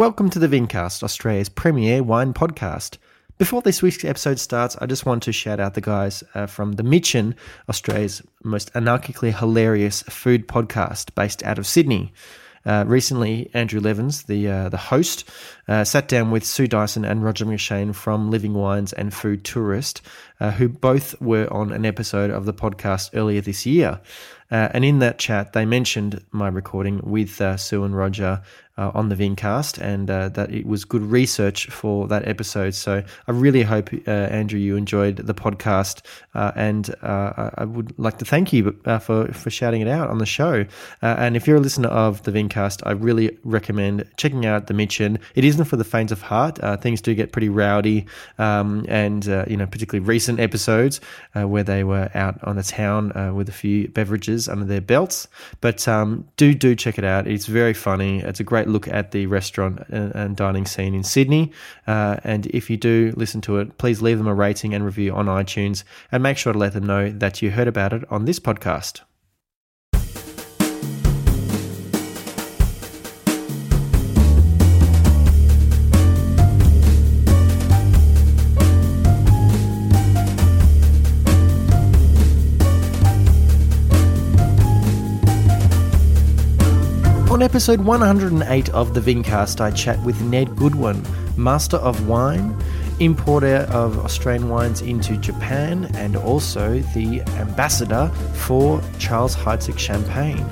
Welcome to the Vincast, Australia's premier wine podcast. Before this week's episode starts, I just want to shout out the guys uh, from The Mitchin, Australia's most anarchically hilarious food podcast based out of Sydney. Uh, recently, Andrew Levins, the uh, the host, uh, sat down with Sue Dyson and Roger McShane from Living Wines and Food Tourist, uh, who both were on an episode of the podcast earlier this year. Uh, and in that chat, they mentioned my recording with uh, Sue and Roger uh, on the Vincast, and uh, that it was good research for that episode. So I really hope, uh, Andrew, you enjoyed the podcast, uh, and I would like to thank you for for shouting it out on the show. and if you're a listener of the Vincast, I really recommend checking out the Mitchin. It isn't for the faint of heart. things do get pretty rowdy, um, and you know, particularly recent episodes where they were out on a town with a few beverages under their belts. But um, do do check it out. It's very funny. It's a great look at the restaurant and, and dining scene in Sydney. Uh, and if you do listen to it, please leave them a rating and review on iTunes and make sure to let them know that you heard about it on this podcast. On episode 108 of the Vincast, I chat with Ned Goodwin, Master of Wine, importer of Australian wines into Japan, and also the ambassador for Charles Heidsieck Champagne.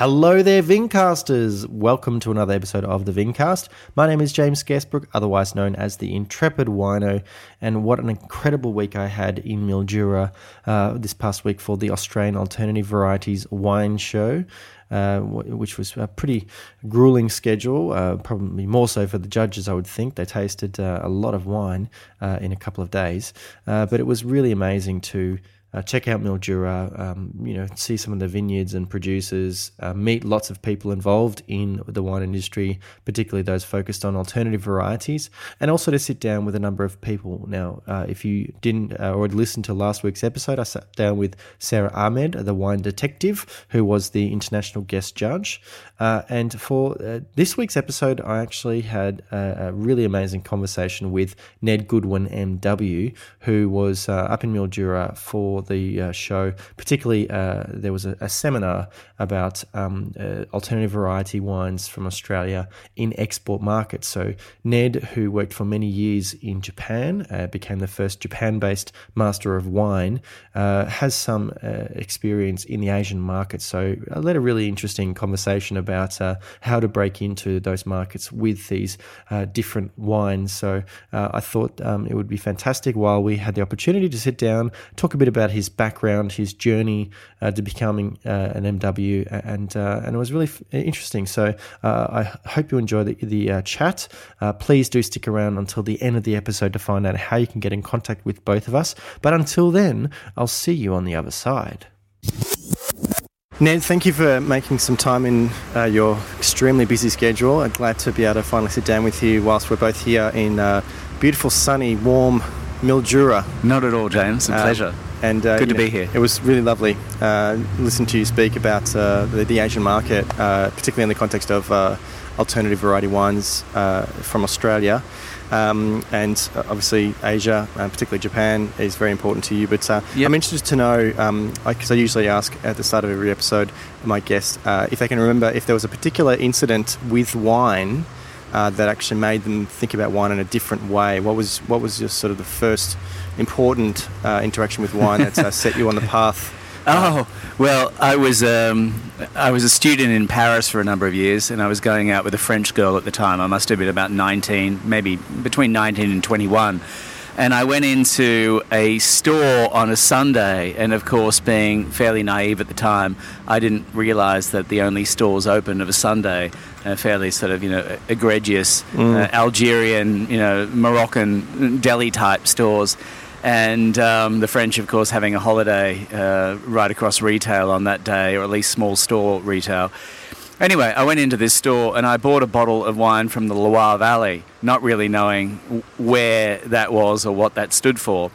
Hello there, Vincasters. Welcome to another episode of the Vincast. My name is James Scarcebrook, otherwise known as the Intrepid Wino, and what an incredible week I had in Mildura uh, this past week for the Australian Alternative Varieties Wine Show. Uh, which was a pretty grueling schedule, uh, probably more so for the judges, I would think. They tasted uh, a lot of wine uh, in a couple of days, uh, but it was really amazing to uh, check out Mildura, um, you know, see some of the vineyards and producers, uh, meet lots of people involved in the wine industry, particularly those focused on alternative varieties, and also to sit down with a number of people. Now, uh, if you didn't uh, already listen to last week's episode, I sat down with Sarah Ahmed, the wine detective, who was the international guest judge. Uh, and for uh, this week's episode, I actually had a, a, really amazing conversation with Ned Goodwin, MW, who was up in Mildura for the uh, show. Particularly, uh, there was a, a seminar about um, uh, alternative variety wines from Australia in export markets. So, Ned, who worked for many years in Japan, uh, became the first Japan based master of wine, has some experience in the Asian market. So, I led a really interesting conversation about how to break into those markets with these different wines. So, I thought um, it would be fantastic while we had the opportunity to sit down, talk a bit about about his background, his journey uh, to becoming uh, an MW, and uh, and it was really f- interesting. So uh, I hope you enjoy the, the uh, chat. please do stick around until the end of the episode to find out how you can get in contact with both of us. But until then, I'll see you on the other side. Ned, thank you for making some time in uh, your extremely busy schedule. I'm glad to be able to finally sit down with you whilst we're both here in uh, beautiful, sunny, warm Mildura. Not at all, James. A uh, pleasure. And uh, good to know, be here. It was really lovely. Uh, listen to you speak about uh, the, the, Asian market, uh, particularly in the context of uh, alternative variety wines uh, from Australia. Um, and obviously, Asia, particularly Japan, is very important to you. But yep. I'm interested to know, because um, I, I, usually ask at the start of every episode my guest if they can remember if there was a particular incident with wine uh, that actually made them think about wine in a different way? What was what was just sort of the first important uh, interaction with wine that uh, set you on the path? Oh well, I was um, I was a student in Paris for a number of years, and I was going out with a French girl at the time. I must have been about nineteen, maybe between nineteen and twenty-one and I went into a store on a Sunday, and of course, being fairly naive at the time, I didn't realise that the only stores open of a Sunday are fairly sort of you know egregious mm. uh, Algerian, you know Moroccan deli type stores. And um, the French, of course, having a holiday uh, right across retail on that day, or at least small store retail. Anyway, I went into this store and I bought a bottle of wine from the Loire Valley, not really knowing where that was or what that stood for.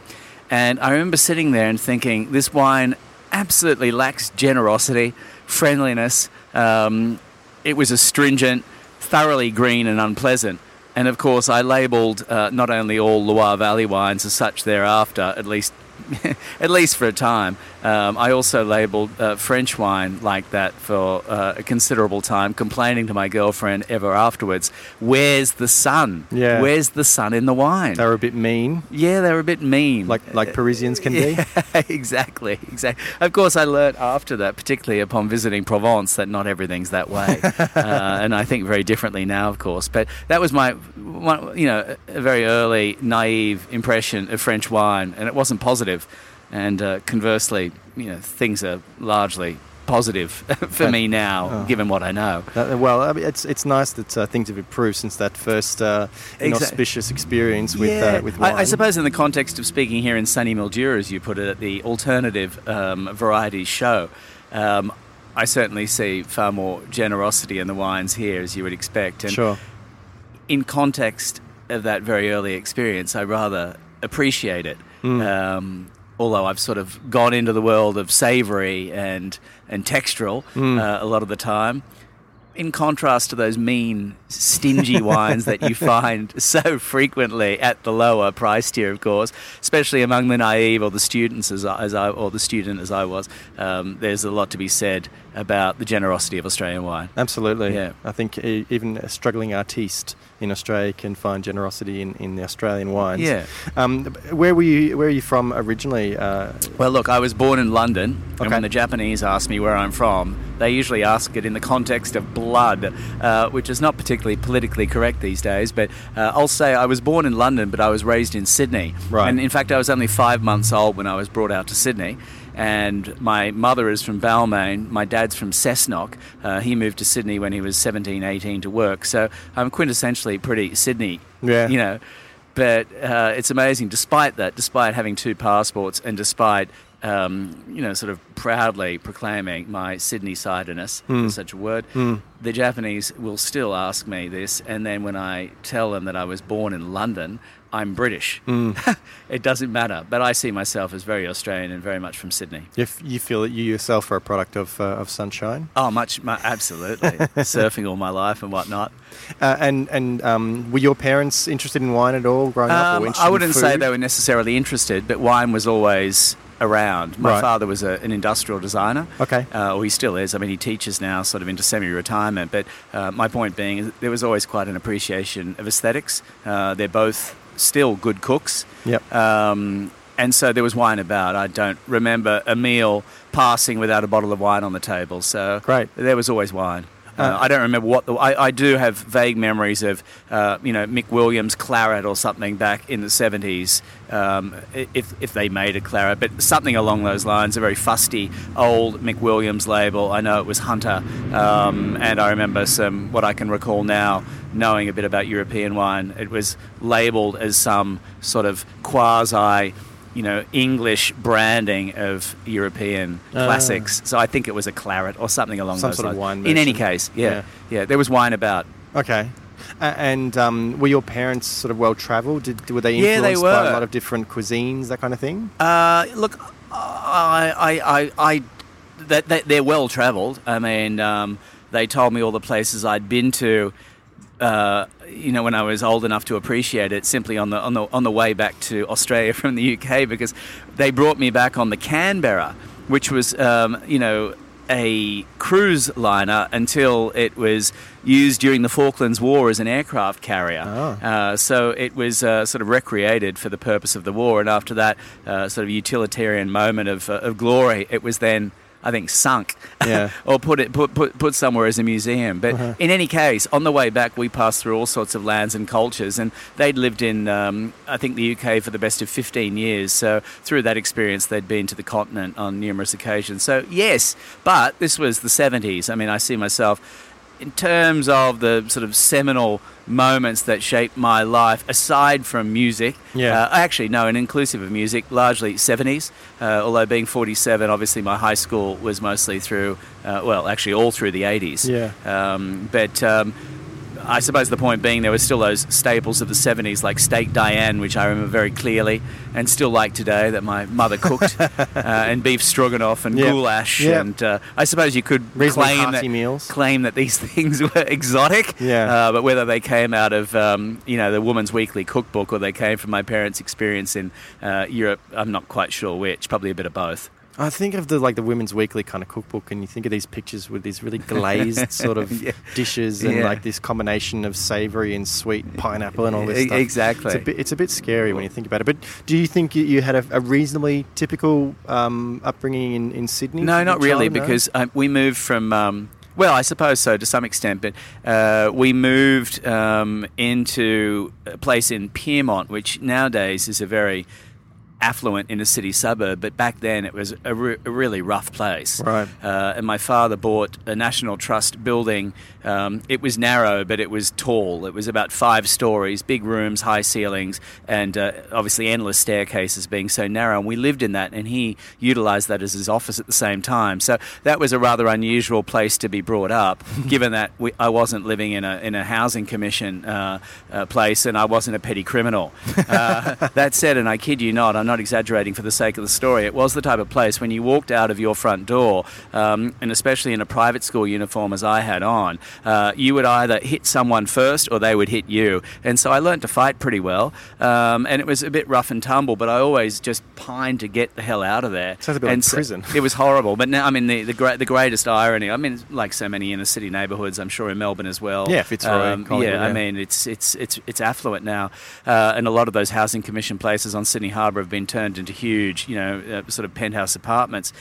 And I remember sitting there and thinking, this wine absolutely lacks generosity, friendliness. Um, it was astringent, thoroughly green and unpleasant. And of course, I labelled uh, not only all Loire Valley wines as such thereafter, at least at least for a time. Um, I also labelled uh, French wine like that for uh, a considerable time, complaining to my girlfriend ever afterwards, "Where's the sun? Yeah. Where's the sun in the wine?" They were a bit mean, yeah, they were a bit mean, like like Parisians can be. exactly, exactly. Of course, I learnt after that, particularly upon visiting Provence, that not everything's that way, uh, and I think very differently now, of course. But that was my, one, you know, a very early naive impression of French wine, and it wasn't positive. And uh, conversely, you know, things are largely positive for me now, Oh. given what I know. Uh, well, I mean, it's it's nice that uh, things have improved since that first uh, inauspicious experience with uh, with wine. I, I suppose in the context of speaking here in sunny Mildura, as you put it, at the alternative um, varieties show, um, I certainly see far more generosity in the wines here, as you would expect. And Sure. in context of that very early experience, I rather appreciate it. Mm. Um, although I've sort of gone into the world of savoury and and textural Mm. uh, a lot of the time. In contrast to those mean, stingy wines that you find so frequently at the lower price tier, of course, especially among the naive or the students, as I, as I or the student as I was, um, there's a lot to be said about the generosity of Australian wine. Absolutely. Yeah. I think even a struggling artiste in Australia can find generosity in, in the Australian wines. Yeah. Um, where were you? Where are you from originally? Uh, Well, look, I was born in London, Okay. and when the Japanese ask me where I'm from, they usually ask it in the context of blood, uh, which is not particularly politically correct these days. But uh, I'll say I was born in London, but I was raised in Sydney. Right. And in fact, I was only five months old when I was brought out to Sydney. And my mother is from Balmain, my dad's from Cessnock. Uh, he moved to Sydney when he was 17, 18 to work. So I'm quintessentially pretty Sydney, Yeah. you know. But uh, it's amazing, despite that, despite having two passports and despite, um, you know, sort of proudly proclaiming my Sydney sidedness, if such a word, the Japanese will still ask me this. And then when I tell them that I was born in London, I'm British. it doesn't matter. But I see myself as very Australian and very much from Sydney. if you feel that you yourself are a product of, uh, of sunshine, Oh, much, mu absolutely. Surfing all my life and whatnot. uh, and and um, were your parents interested in wine at all growing up? Or Um, interested I wouldn't say they were necessarily interested, but wine was always around. My Right. father was a, an industrial designer. Okay. Uh, or he still is. I mean, he teaches now, sort of into semi-retirement. But uh, my point being, is there was always quite an appreciation of aesthetics. Uh, they're both still good cooks. Yep. Um, and so there was wine about. I don't remember a meal passing without a bottle of wine on the table. So Great. there was always wine. Uh, I don't remember what the. I, I do have vague memories of, uh, you know, McWilliams claret or something back in the seventies, um, if if they made a claret, but something along those lines. A very fusty old McWilliams label. I know it was Hunter, um, and I remember some what I can recall now, knowing a bit about European wine. It was labelled as some sort of quasi. You know, English branding of European Ah. classics. So I think it was a claret or something along Some those sort of wine In any case, yeah, Yeah. yeah, there was wine about. Okay. A- and um, were your parents sort of well travelled? Did were they Yeah, influenced they by a lot of different cuisines, that kind of thing? Uh, look, I, I, I, I that, that they're well travelled. I mean, um, they told me all the places I'd been to. Uh, you know, when I was old enough to appreciate it, simply on the on the on the way back to Australia from the UK, because they brought me back on the Canberra, which was, um, you know, a cruise liner until it was used during the Falklands War as an aircraft carrier. Oh. Uh, so it was uh, sort of recreated for the purpose of the war, and after that uh, sort of utilitarian moment of, uh, of glory, it was then. I think sunk, Yeah. or put it put, put put somewhere as a museum. But Uh-huh. in any case, on the way back, we passed through all sorts of lands and cultures, and they'd lived in, um, I think, the UK for the best of 15 years. So through that experience, they'd been to the continent on numerous occasions. So yes, but this was the 70s. I mean, I see myself in terms of the sort of seminal moments that shaped my life, aside from music, Yeah. uh, actually, no, and inclusive of music, largely 70s. Uh, although being 47, obviously my high school was mostly through, uh, well, actually all through the 80s. Yeah. Um, but um, I suppose the point being there were still those staples of the 70s like Steak Diane, which I remember very clearly and still like today that my mother cooked, uh, and beef stroganoff and Yeah. goulash. Yeah. And uh, I suppose you could claim that, meals. claim that these things were exotic. Yeah. Uh, but whether they came out of um, you know the Woman's Weekly cookbook or they came from my parents' experience in uh, Europe, I'm not quite sure which. Probably a bit of both. I think of the like the Women's Weekly kind of cookbook, and you think of these pictures with these really glazed sort of Yeah. dishes and Yeah. like this combination of savoury and sweet pineapple and all this stuff. exactly. It's a bit, it's a bit scary when you think about it. But do you think you, you had a, a reasonably typical um, upbringing in, in Sydney? No, not really, because um, we moved from. Um, well, I suppose so to some extent, but uh, we moved um, into a place in Pyrmont, which nowadays is a very affluent inner city suburb, but back then it was a, re- a really rough place. Right. Uh, and my father bought a National Trust building. Um, it was narrow, but it was tall. It was about five stories, big rooms, high ceilings, and uh, obviously endless staircases being so narrow. And we lived in that, and he utilized that as his office at the same time. So that was a rather unusual place to be brought up, given that we, I wasn't living in a, in a housing commission uh, uh, place and I wasn't a petty criminal. Uh, that said, and I kid you not, I'm not exaggerating for the sake of the story, it was the type of place when you walked out of your front door, um, and especially in a private school uniform as I had on, uh, you would either hit someone first or they would hit you. And so I learned to fight pretty well, um, and it was a bit rough and tumble, but I always just pined to get the hell out of there. Sounds a bit like and so- prison. it was horrible. But now, I mean, the, the, great, the greatest irony, I mean, like so many inner city neighbourhoods, I'm sure in Melbourne as well. Yeah, Fitzroy, Collingwood, yeah, I mean, it's, it's, it's, it's affluent now. Uh, and a lot of those housing commission places on Sydney Harbour have been turned into huge, you know, uh, sort of penthouse apartments.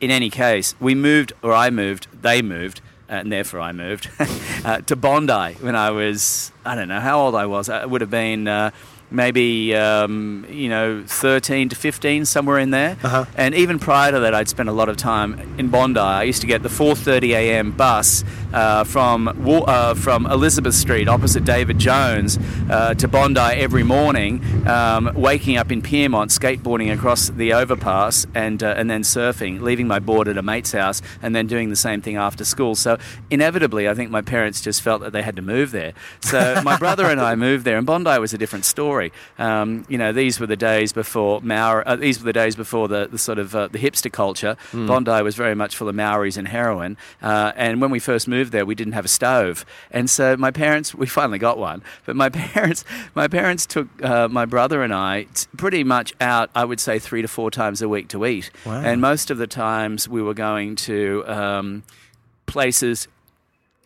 In any case, we moved, or I moved, they moved. uh, And therefore, I moved uh, to Bondi when I was, I don't know how old I was. I would have been uh, maybe, um, you know, 13 to 15, somewhere in there. Uh-huh. And even prior to that, I'd spent a lot of time in Bondi. I used to get the 4:30 a.m. bus uh, from uh, from Elizabeth Street, opposite David Jones, uh, to Bondi every morning. Um, waking up in Pyrmont, skateboarding across the overpass, and uh, and then surfing. Leaving my board at a mate's house, and then doing the same thing after school. So inevitably, I think my parents just felt that they had to move there. So my brother and I moved there, and Bondi was a different story. Um, you know, these were the days before Maori. Uh, these were the days before the, the sort of uh, the hipster culture. Bondi was very much full of Maoris and heroin. Uh, and when we first moved there, we didn't have a stove, and so my parents we finally got one. But my parents my parents took uh, my brother and I t- pretty much out. I would say three to four times a week to eat, Wow. and most of the times we were going to. Um, places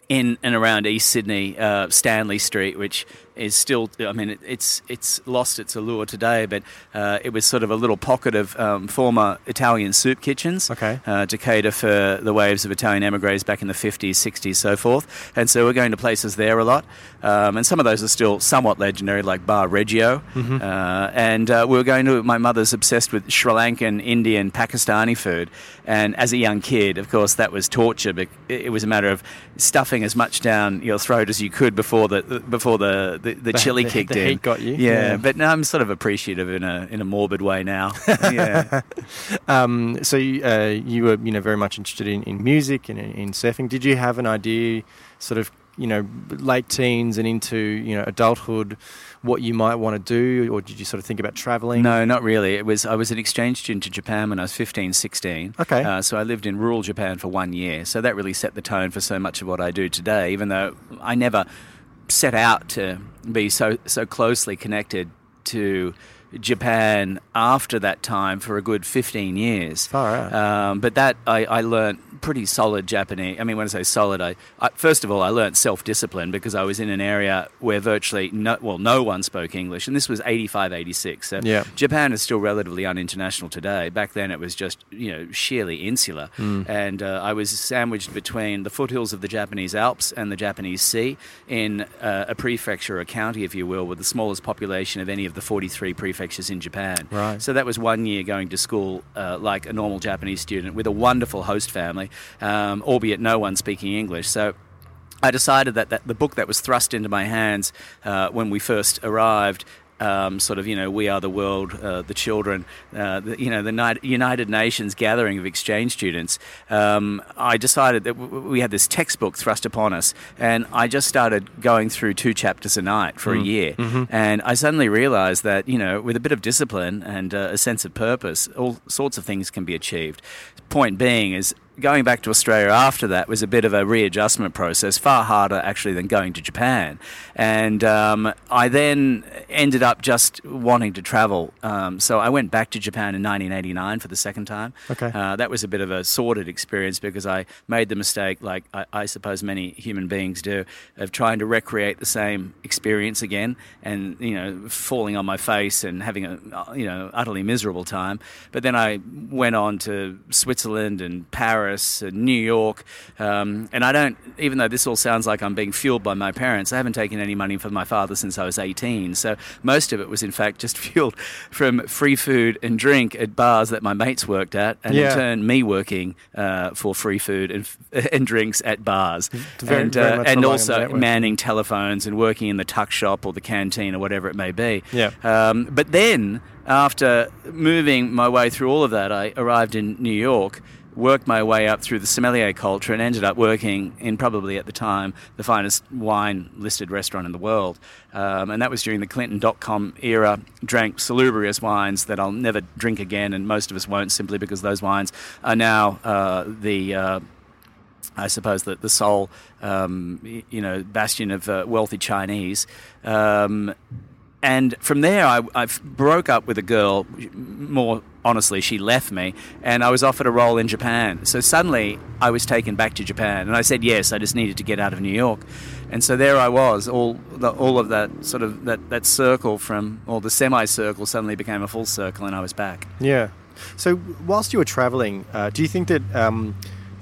in and around East Sydney, uh, Stanley Street, which is still, I mean, it, it's it's lost its allure today, but uh, it was sort of a little pocket of um, former Italian soup kitchens Okay. uh, to cater for the waves of Italian emigres back in the 50s, 60s, so forth. And so we're going to places there a lot. Um, and some of those are still somewhat legendary, like Bar Reggio. Mm-hmm. Uh, and uh, we were going to, my mother's obsessed with Sri Lankan, Indian, Pakistani food. And as a young kid, of course, that was torture. But it it was a matter of stuffing as much down your throat as you could before the before the, the, the, The- chili the- kicked the in. heat got you? Yeah, Yeah. but now I'm sort of appreciative in a in a morbid way now. yeah. Um, so you, uh, you were, you know, very much interested in, in music and in, in surfing. Did you have an idea, sort of, you know, late teens and into, you know, adulthood, what you might want to do, or did you sort of think about traveling? No, not really. It was I was an exchange student to Japan when I was 15, 16. Okay. Uh, so I lived in rural Japan for one year. So that really set the tone for so much of what I do today. Even though I never set out to be so so closely connected to Japan after that time for a good 15 years. Far out. Um, but that I, I learnt pretty solid Japanese. I mean, when I say solid, I, I first of all I learned self discipline because I was in an area where virtually no, well no one spoke English, and this was 85, 86. So Yeah. Japan is still relatively uninternational today. Back then, it was just you know sheerly insular, and uh, I was sandwiched between the foothills of the Japanese Alps and the Japanese Sea in uh, a prefecture, a county, if you will, with the smallest population of any of the 43 prefectures in Japan. Right. So that was one year going to school uh, like a normal Japanese student with a wonderful host family, um, albeit no one speaking English. So I decided that, that the book that was thrust into my hands uh, when we first arrived um, sort of, you know, we are the world, uh, the children, uh, the, you know, the United Nations gathering of exchange students. Um, I decided that w- we had this textbook thrust upon us, and I just started going through two chapters a night for mm. a year. Mm-hmm. And I suddenly realized that, you know, with a bit of discipline and uh, a sense of purpose, all sorts of things can be achieved. Point being is going back to Australia after that was a bit of a readjustment process, far harder actually than going to Japan. And um, I then ended up just wanting to travel. Um, so I went back to Japan in 1989 for the second time. Okay. Uh, that was a bit of a sordid experience because I made the mistake, like I, I, suppose many human beings do, of trying to recreate the same experience again and, you know, falling on my face and having a, you know, utterly miserable time. But then I went on to Switzerland and Paris Paris New York. Um, and I don't, even though this all sounds like I'm being fueled by my parents, I haven't taken any money from my father since I was 18. So most of it was, in fact, just fueled from free food and drink at bars that my mates worked at, and yeah. in turn, me working uh, for free food and, and drinks at bars. Very, and very uh, and also manning telephones and working in the tuck shop or the canteen or whatever it may be. Yeah. Um, but then, after moving my way through all of that, I arrived in New York worked my way up through the sommelier culture and ended up working in probably at the time the finest wine listed restaurant in the world. Um, and that was during the Clinton dot com era. Drank salubrious wines that I'll never drink again, and most of us won't simply because those wines are now uh, the. Uh, I suppose that the sole, um, you know, bastion of uh, wealthy Chinese. Um, and from there, I, I broke up with a girl. More honestly, she left me, and I was offered a role in Japan. So suddenly, I was taken back to Japan, and I said yes. I just needed to get out of New York, and so there I was. All the, all of that sort of that, that circle from or the semicircle suddenly became a full circle, and I was back. Yeah. So whilst you were traveling, uh, do you think that? Um,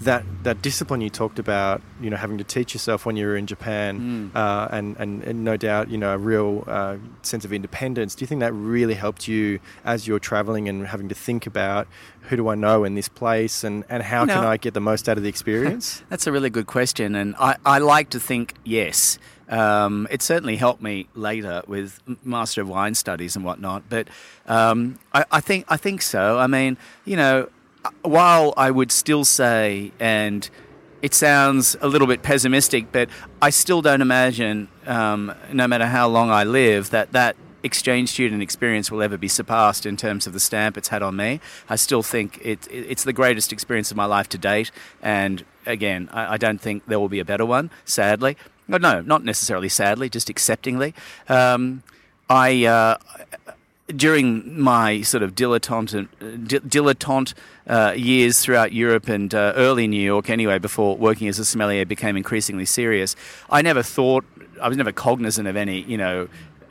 that that discipline you talked about, you know, having to teach yourself when you were in Japan, mm. uh, and, and, and no doubt, you know, a real uh, sense of independence. Do you think that really helped you as you're traveling and having to think about who do I know in this place and, and how can I get the most out of the experience? That's a really good question, and I, I like to think yes. Um, it certainly helped me later with Master of Wine Studies and whatnot, but um, I, I think I think so. I mean, you know, while I would still say, and it sounds a little bit pessimistic, but I still don't imagine, um, no matter how long I live, that that exchange student experience will ever be surpassed in terms of the stamp it's had on me. I still think it, it's the greatest experience of my life to date, and again, I, I don't think there will be a better one, sadly. No, no, not necessarily sadly, just acceptingly. Um, I. Uh, during my sort of dilettante, dilettante uh, years throughout Europe and uh, early New York, anyway, before working as a sommelier became increasingly serious, I never thought, I was never cognizant of any, you know,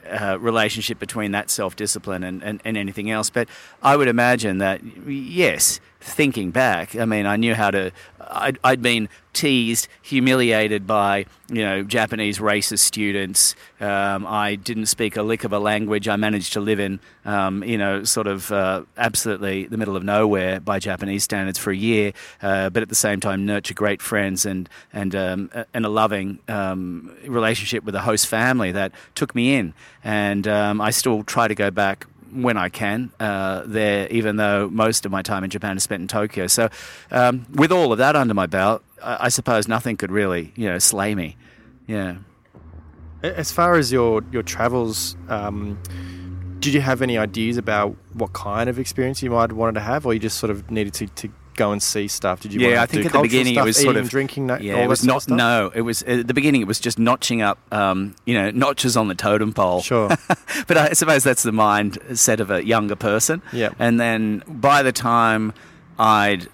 uh, relationship between that self discipline and, and, and anything else. But I would imagine that, yes, thinking back, I mean, I knew how to. I'd, I'd, been teased, humiliated by you know Japanese racist students. Um, I didn't speak a lick of a language. I managed to live in um, you know sort of uh, absolutely the middle of nowhere by Japanese standards for a year, uh, but at the same time nurture great friends and and um, and a loving um, relationship with a host family that took me in. And um, I still try to go back when I can uh, there, even though most of my time in Japan is spent in Tokyo. So, um, with all of that under my belt, I, I, suppose nothing could really, you know, slay me. Yeah. As far as your your travels, um, did you have any ideas about what kind of experience you might have wanted to have, or you just sort of needed to, to go and see stuff? Did you? Yeah, I think at the beginning stuff, it was sort of drinking. Yeah, it was not. No, it was at the beginning. It was just notching up, um, you know, notches on the totem pole. Sure. but I suppose that's the mindset of a younger person. Yeah. And then by the time I'd,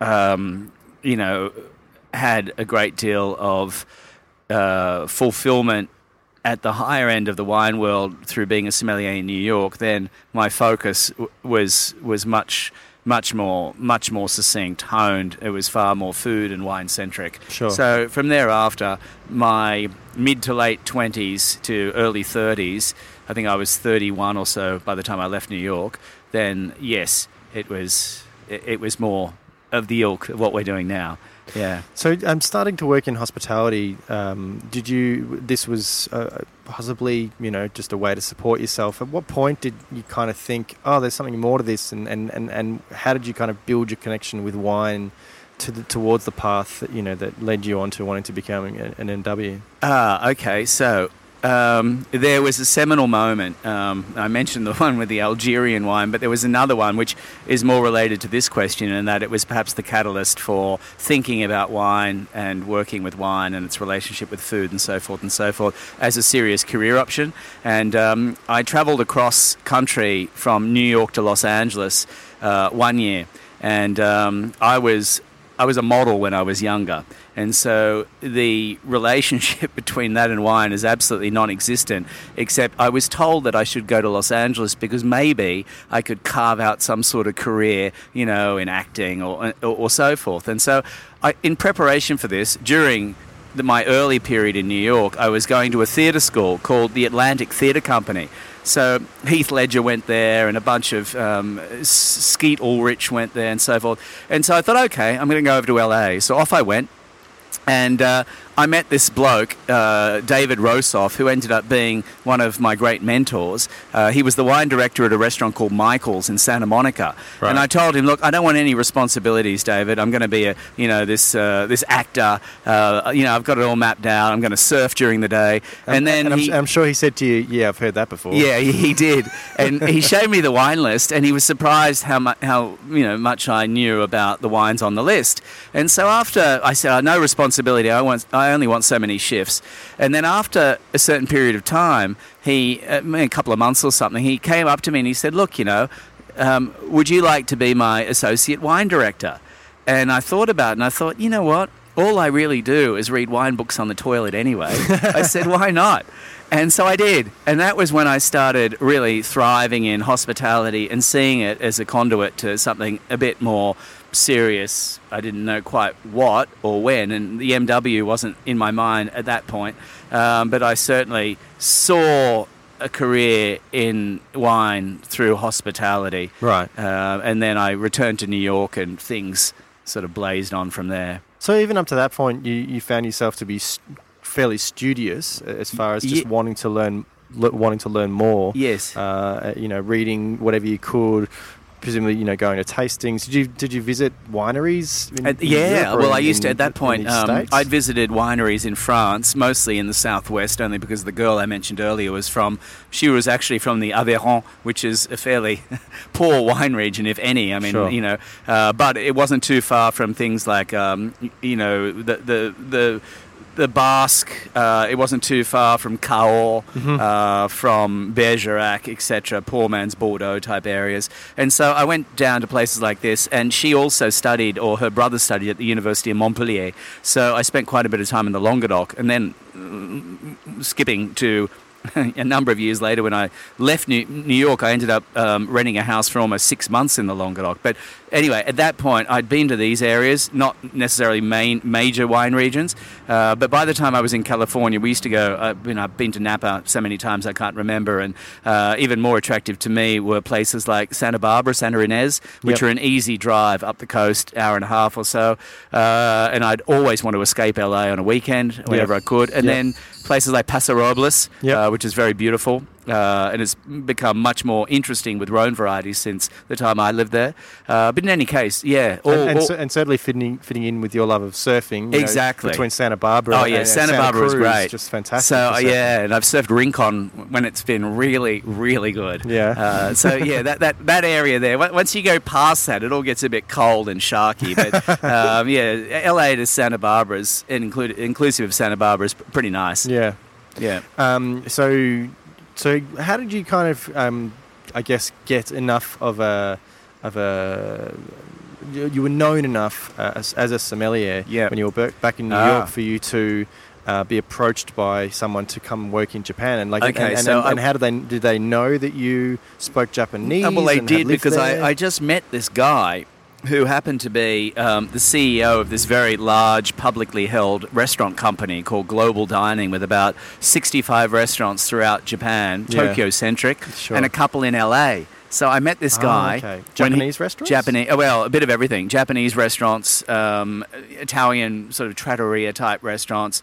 um, you know, had a great deal of uh, fulfillment at the higher end of the wine world through being a sommelier in New York, then my focus w- was was much much more much more succinct, honed. It was far more food and wine centric. Sure. So from thereafter, my mid to late twenties to early thirties, I think I was thirty one or so by the time I left New York. Then yes, it was it, it was more of the ilk of what we're doing now. Yeah. So I'm starting to work in hospitality. Um, did you? This was uh, possibly, you know, just a way to support yourself. At what point did you kind of think, oh, there's something more to this, and and and, and how did you kind of build your connection with wine? To the, towards the path that you know that led you on to wanting to become an M.W. Ah, okay. So um, there was a seminal moment. Um, I mentioned the one with the Algerian wine, but there was another one which is more related to this question, in that it was perhaps the catalyst for thinking about wine and working with wine and its relationship with food and so forth and so forth as a serious career option. And um, I travelled across country from New York to Los Angeles uh, one year, and um, I was I was a model when I was younger. And so the relationship between that and wine is absolutely non existent, except I was told that I should go to Los Angeles because maybe I could carve out some sort of career, you know, in acting or, or, or so forth. And so, I, in preparation for this, during the, my early period in New York, I was going to a theatre school called the Atlantic Theatre Company. So Heath Ledger went there, and a bunch of um, Skeet Ulrich went there, and so forth. And so I thought, okay, I'm going to go over to LA. So off I went, and uh, I met this bloke, uh, David Rosoff, who ended up being one of my great mentors. Uh, he was the wine director at a restaurant called Michael's in Santa Monica, right. and I told him, "Look, I don't want any responsibilities, David. I'm going to be a, you know, this uh, this actor. Uh, you know, I've got it all mapped out. I'm going to surf during the day." And, and then and he, I'm, I'm, sure he said to you, "Yeah, I've heard that before." Yeah, he, he did, and he showed me the wine list, and he was surprised how much how you know much I knew about the wines on the list. And so after I said, oh, "No responsibility. I want." I I only want so many shifts. And then after a certain period of time, he, uh, a couple of months or something, he came up to me and he said, Look, you know, um, would you like to be my associate wine director? And I thought about it and I thought, you know what? All I really do is read wine books on the toilet anyway. I said, why not? And so I did. And that was when I started really thriving in hospitality and seeing it as a conduit to something a bit more serious. I didn't know quite what or when, and the MW wasn't in my mind at that point. Um, but I certainly saw a career in wine through hospitality. Right. Uh, and then I returned to New York, and things sort of blazed on from there. So even up to that point, you, you found yourself to be st- fairly studious as far as just yeah. wanting to learn wanting to learn more. Yes. Uh, you know, reading whatever you could, presumably you know going to tastings. Did you did you visit wineries? In, uh, yeah, well, I used in, to at that point. Um, I'd visited wineries in France, mostly in the southwest, only because the girl I mentioned earlier was from. She was actually from the Aveyron, which is a fairly poor wine region, if any. I mean, sure. you know, uh, but it wasn't too far from things like um, you know the the the the Basque. Uh, it wasn't too far from Cahors, mm-hmm. uh, from Bergerac, etc., poor man's Bordeaux type areas. And so I went down to places like this, and she also studied, or her brother studied at the University of Montpellier. So I spent quite a bit of time in the Languedoc, and then uh, skipping to a number of years later, when I left New, York, I ended up um, renting a house for almost six months in the Languedoc. But anyway, at that point, I'd been to these areas, not necessarily main major wine regions, uh, but by the time I was in California, we used to go. Uh, you know, I've been to Napa so many times I can't remember, and uh, even more attractive to me were places like Santa Barbara, Santa Ynez, which yep. are an easy drive up the coast, hour and a half or so. Uh, and I'd always want to escape LA on a weekend whenever yep. I could, and yep. then places like Paso Robles, yep. Which is very beautiful uh, and it's become much more interesting with Rhone varieties since the time I lived there. Uh, but in any case, yeah, all, and, and, all, and, certainly fitting fitting in with your love of surfing, exactly know, between Santa Barbara. Oh yeah, and, Santa, Santa Barbara Cruz, was great, just fantastic. So yeah, and I've surfed Rincon when it's been really, really good. Yeah. Uh, so yeah, that, that that area there. Once you go past that, it all gets a bit cold and sharky. But um, yeah, LA to Santa Barbara is include, inclusive of Santa Barbara is pretty nice. Yeah. Yeah. Um, so so, how did you kind of, um, I guess, get enough of a of a you were known enough uh, as, as, a sommelier yeah. when you were back in New ah. York for you to uh, be approached by someone to come work in Japan and like okay, and, and, so and, and how did they did they know that you spoke Japanese? Uh, well, they did because I, I just met this guy who happened to be um, the CEO of this very large publicly held restaurant company called Global Dining with about 65 restaurants throughout Japan, yeah. Tokyo centric, sure. and a couple in LA. So I met this Ah, guy. okay. when he- Japanese restaurants? Japanese. oh, Well, a bit of everything. Japanese restaurants, um, Italian sort of trattoria type restaurants.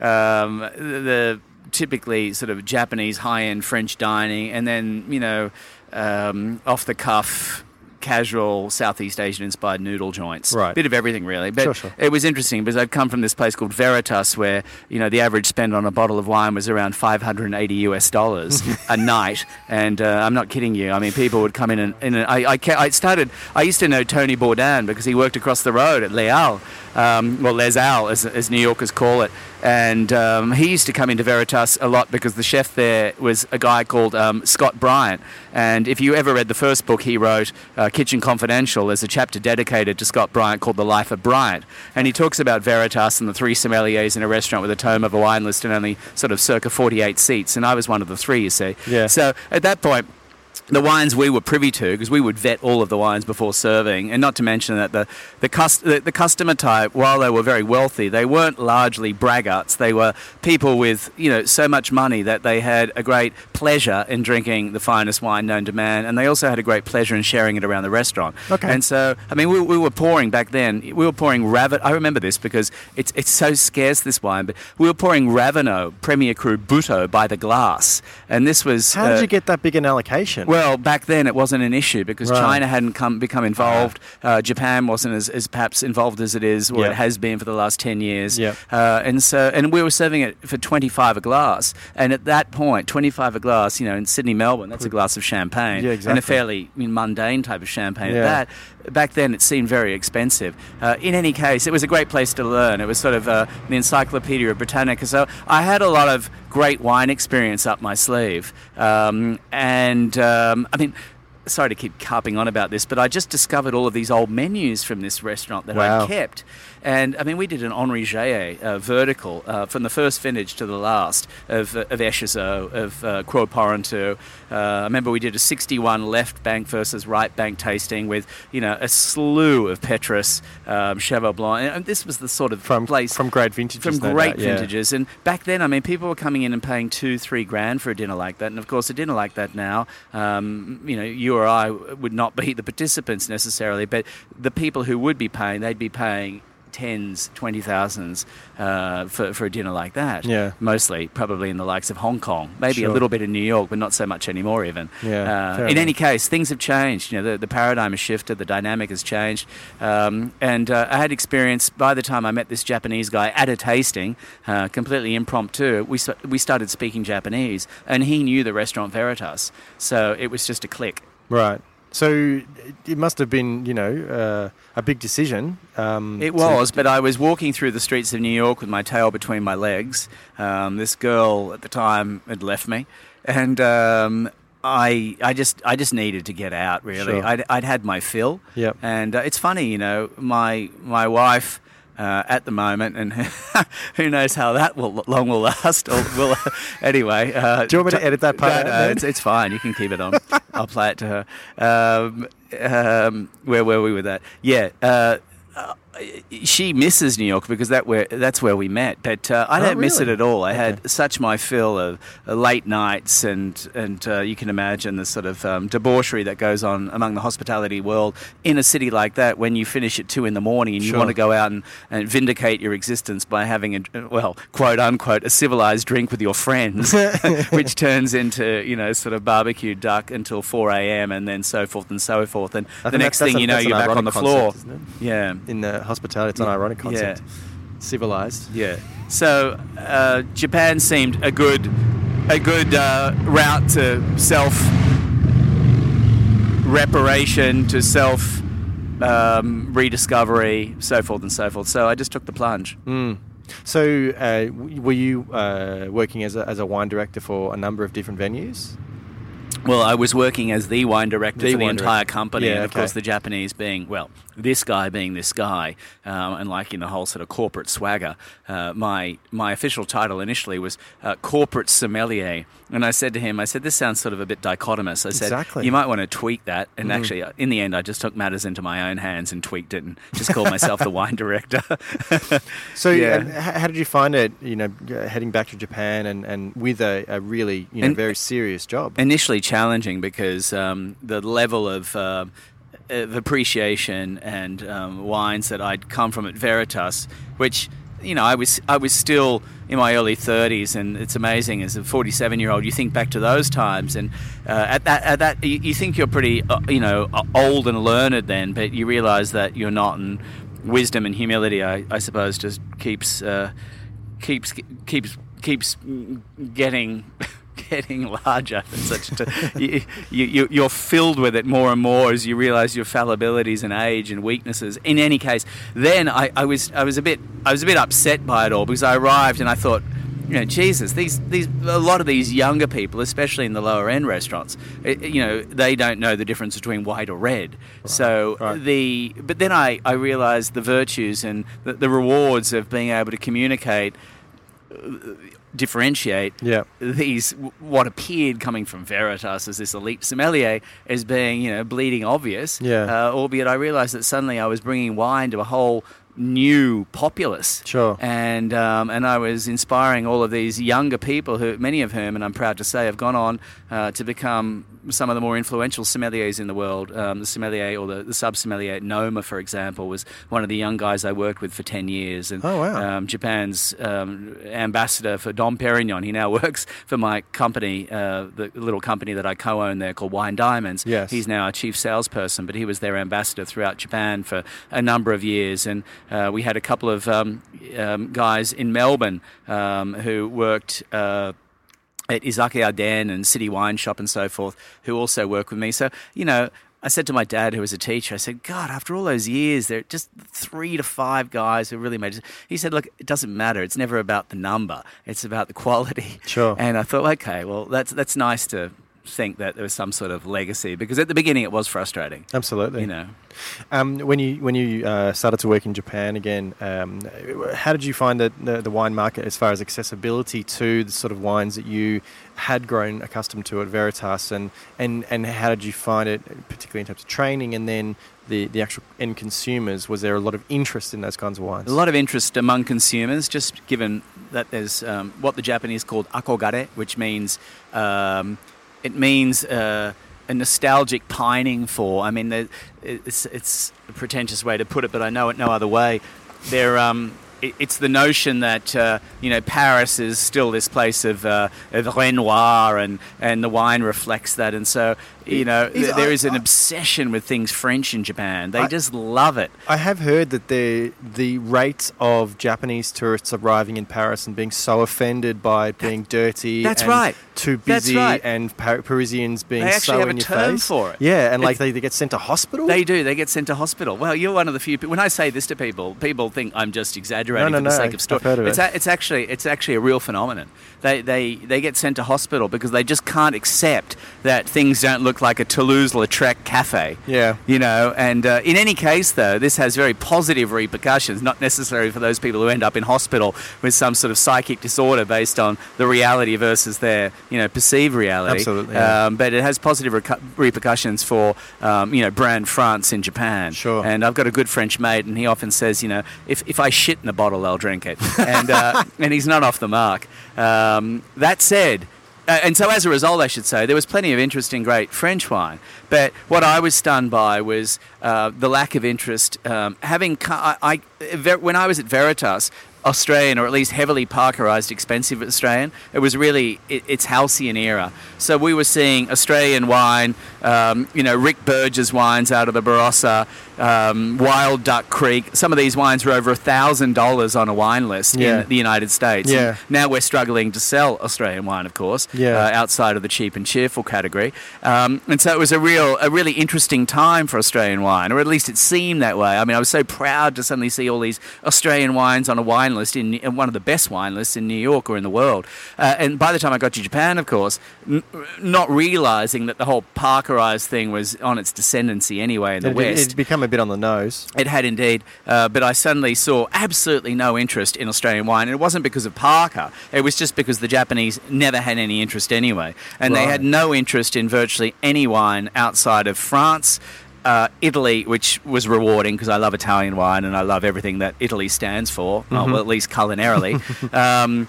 Um, the, the typically sort of Japanese high end French dining, and then you know um, off the cuff. Casual Southeast Asian inspired noodle joints, Right. Bit of everything, really. But Sure, sure. it was interesting because I'd come from this place called Veritas, where you know the average spend on a bottle of wine was around 580 US dollars a night, and uh, I'm not kidding you. I mean, people would come in and, and I, I, I started. I used to know Tony Bourdain because he worked across the road at Les Halles, um, well Les Halles as, as New Yorkers call it, and um, he used to come into Veritas a lot because the chef there was a guy called um, Scott Bryan, and if you ever read the first book he wrote, uh, Kitchen Confidential, there's a chapter dedicated to Scott Bryan called The Life of Bryan. And he talks about Veritas and the three sommeliers in a restaurant with a tome of a wine list and only sort of circa 48 seats. And I was one of the three, you see. Yeah. So at that point, the wines we were privy to, because we would vet all of the wines before serving, and not to mention that the the, cus- the the customer type, while they were very wealthy, they weren't largely braggarts. They were people with you know so much money that they had a great pleasure in drinking the finest wine known to man, and they also had a great pleasure in sharing it around the restaurant. Okay. And so, I mean, we, we were pouring back then. We were pouring Ravet. I remember this because it's it's so scarce this wine, but we were pouring Raveneau Premier Cru Butteaux by the glass, and this was How did uh, you get that big an allocation? well, back then it wasn't an issue because Right. China hadn't come become involved. Uh, Japan wasn't as, as perhaps involved as it is or Yeah. it has been for the last ten years. Yeah. Uh, and so, and we were serving it for twenty five a glass. And at that point, twenty five a glass, you know, in Sydney, Melbourne, that's a glass of champagne. Yeah, And a fairly I mean, mundane type of champagne Yeah. at that. Back then, it seemed very expensive. Uh, in any case, it was a great place to learn. It was sort of uh, the Encyclopedia of Britannica. So I had a lot of great wine experience up my sleeve. Um, and um, I mean, sorry to keep carping on about this, but I just discovered all of these old menus from this restaurant that Wow. I kept. And I mean, we did an Henri Jayer uh, vertical uh, from the first vintage to the last of, uh, of Echezeaux, of uh, Cros Parantoux. Uh, I remember we did a 61 left bank versus right bank tasting with, you know, a slew of Petrus, um, Cheval Blanc. And this was the sort of from place from great vintages. from no great doubt, yeah. vintages. And back then, I mean, people were coming in and paying two, three grand for a dinner like that. And of course, a dinner like that now, um, you know, you or I would not be the participants necessarily, but the people who would be paying, they'd be paying tens, twenty thousands uh, for, for a dinner like that. Yeah. Mostly, probably in the likes of Hong Kong, maybe Sure. a little bit in New York, but not so much anymore. Even. Yeah, Uh, in enough. any case, things have changed. You know, the, the paradigm has shifted, the dynamic has changed, um, and uh, I had experience by the time I met this Japanese guy at a tasting, uh, completely impromptu. We we started speaking Japanese, and he knew the restaurant Veritas, so it was just a click. Right. So it must have been, you know, uh, a big decision. Um, It to- was, but I was walking through the streets of New York with my tail between my legs. Um, this girl at the time had left me, and um, I, I just, I just needed to get out. Really, Sure. I'd, I'd had my fill. Yep. And uh, it's funny, you know, my my wife. Uh, at the moment, and who knows how that will long will last? Or will anyway? Uh, Do you want me to edit that part No, no, it's, it's fine. You can keep it on. I'll play it to her. Um, um, where were we with that? Yeah. Uh, uh, she misses New York because that where that's where we met. But uh, I Oh, don't miss it at all. I had such my fill of uh, late nights, and and uh, you can imagine the sort of um, debauchery that goes on among the hospitality world in a city like that. When you finish at two in the morning and you Sure. want to go out and, and vindicate your existence by having a well, quote unquote, a civilized drink with your friends, which turns into you know sort of barbecue duck until four a.m. and then so forth and so forth. And I the next thing you know, you're back on the floor. concept, isn't Yeah. In the hospitality, it's an Yeah. ironic Yeah. concept. Civilized. Yeah. So uh, Japan seemed a good, a good uh, route to self reparation, to self um, rediscovery, so forth and so forth. So I just took the plunge. Mm. So, uh, were you uh, working as a, as a wine director for a number of different venues? Well, I was working as the wine director The for the entire director. company, Yeah, and of okay. course the Japanese being well, this guy being this guy, um, and liking the whole sort of corporate swagger, uh, my my official title initially was uh, corporate sommelier. And I said to him, I said, this sounds sort of a bit dichotomous. I said, Exactly. you might want to tweak that. And actually, uh, in the end, I just took matters into my own hands and tweaked it and just called myself the wine director. So, Yeah. how did you find it? You know, heading back to Japan and, and with a, a really you know And- very serious job. initially challenging because um, the level of, uh, of appreciation and um, wines that I'd come from at Veritas, which you know I was I was still in my early 30s, and it's amazing as a 47 year old you think back to those times, and uh, at that at that you, you think you're pretty uh, you know uh, old and learned then, but you realise that you're not, and wisdom and humility I, I suppose just keeps uh, keeps keeps keeps getting getting larger. You, you, you're filled with it more and more as you realise your fallibilities and age and weaknesses. In any case, then I, I was I was a bit I was a bit upset by it all because I arrived and I thought. You know, Jesus, these, these, a lot of these younger people, especially in the lower end restaurants, it, you know, they don't know the difference between white or red. so right. the, but then I, I realised the virtues and the, the rewards of being able to communicate differentiate Yeah. these what appeared coming from Veritas as this elite sommelier as being you know bleeding obvious. Yeah. Uh, albeit I realised that suddenly I was bringing wine to a whole new populace. Sure. And um, and I was inspiring all of these younger people who many of whom, and I'm proud to say, have gone on uh, to become some of the more influential sommeliers in the world. Um, the sommelier or the, the sub sommelier at Noma, for example, was one of the young guys I worked with for 10 years. And Oh, wow. um, Japan's um, ambassador for Dom Perignon. He now works for my company, uh, the little company that I co own there called Wine Diamonds. Yes. He's now our chief salesperson, but he was their ambassador throughout Japan for a number of years. And uh, we had a couple of um, um, guys in Melbourne um, who worked. Uh, at Izakaya Den and City Wine Shop and so forth, who also work with me. So, you know, I said to my dad, who was a teacher, I said, God, after all those years, there are just three to five guys who really made it. He said, Look, it doesn't matter. It's never about the number, it's about the quality. Sure. And I thought, okay, well, that's, that's nice to think that there was some sort of legacy because at the beginning it was frustrating. Absolutely. You know, Um, when you when you uh, started to work in Japan again, um, how did you find the, the the wine market as far as accessibility to the sort of wines that you had grown accustomed to at Veritas, and and and how did you find it, particularly in terms of training, and then the the actual end consumers? Was there a lot of interest in those kinds of wines? a lot of interest among consumers, just given that there's um, what the Japanese called akogare, which means um, it means uh, a nostalgic pining for. I mean, it's it's a pretentious way to put it, but I know it no other way. There, um, it's the notion that uh, you know Paris is still this place of uh, of Renoir, and and the wine reflects that, and so you know th- there is an obsession with things French in Japan. They I- just love it. I have heard that the the rate of Japanese tourists arriving in Paris and being so offended by being dirty, that's and right. too That's busy, right. and Par- Parisians being They actually so have in a your term face for it. Yeah, and like they, they get sent to hospital. They do. They get sent to hospital. Well, you're one of the few. When I say this to people, people think I'm just exaggerating No, no, for the no, sake of story. Of it's, it. A, it's actually it's actually a real phenomenon. They, they they get sent to hospital because they just can't accept that things don't look like a Toulouse-Lautrec cafe. Yeah. You know, and uh, in any case, though, this has very positive repercussions, not necessarily for those people who end up in hospital with some sort of psychic disorder based on the reality versus their, you know, perceived reality. Absolutely, yeah. Um, but it has positive recu- repercussions for, um, you know, brand France in Japan. Sure. And I've got a good French mate, and he often says, you know, if, if I shit in a bottle, they'll drink it. And, uh, and he's not off the mark. Um, that said, uh, and so as a result, I should say, there was plenty of interest in great French wine. But what I was stunned by was uh, the lack of interest. Um, having I, I, ver- when I was at Veritas, Australian, or at least heavily Parkerized, expensive Australian, it was really it, its halcyon era. So we were seeing Australian wine, um, you know, Rick Burge's wines out of the Barossa, um, Wild Duck Creek. Some of these wines were over a thousand dollars on a wine list Yeah. in the United States. Yeah. Now we're struggling to sell Australian wine, of course, Yeah. uh, outside of the cheap and cheerful category. Um, and so it was a real, a really interesting time for Australian wine, or at least it seemed that way. I mean, I was so proud to suddenly see all these Australian wines on a wine list in, in one of the best wine lists in New York or in the world. Uh, and by the time I got to Japan, of course, n- not realizing that the whole Parkerized thing was on its descendancy anyway in the It- West. It's become a a bit on the nose. It had indeed, uh, but I suddenly saw absolutely no interest in Australian wine, and it wasn't because of Parker. It was just because the Japanese never had any interest anyway, and they had no interest in virtually any wine outside of France. Uh, Italy, which was rewarding because I love Italian wine and I love everything that Italy stands for, uh, well, at least culinarily. um,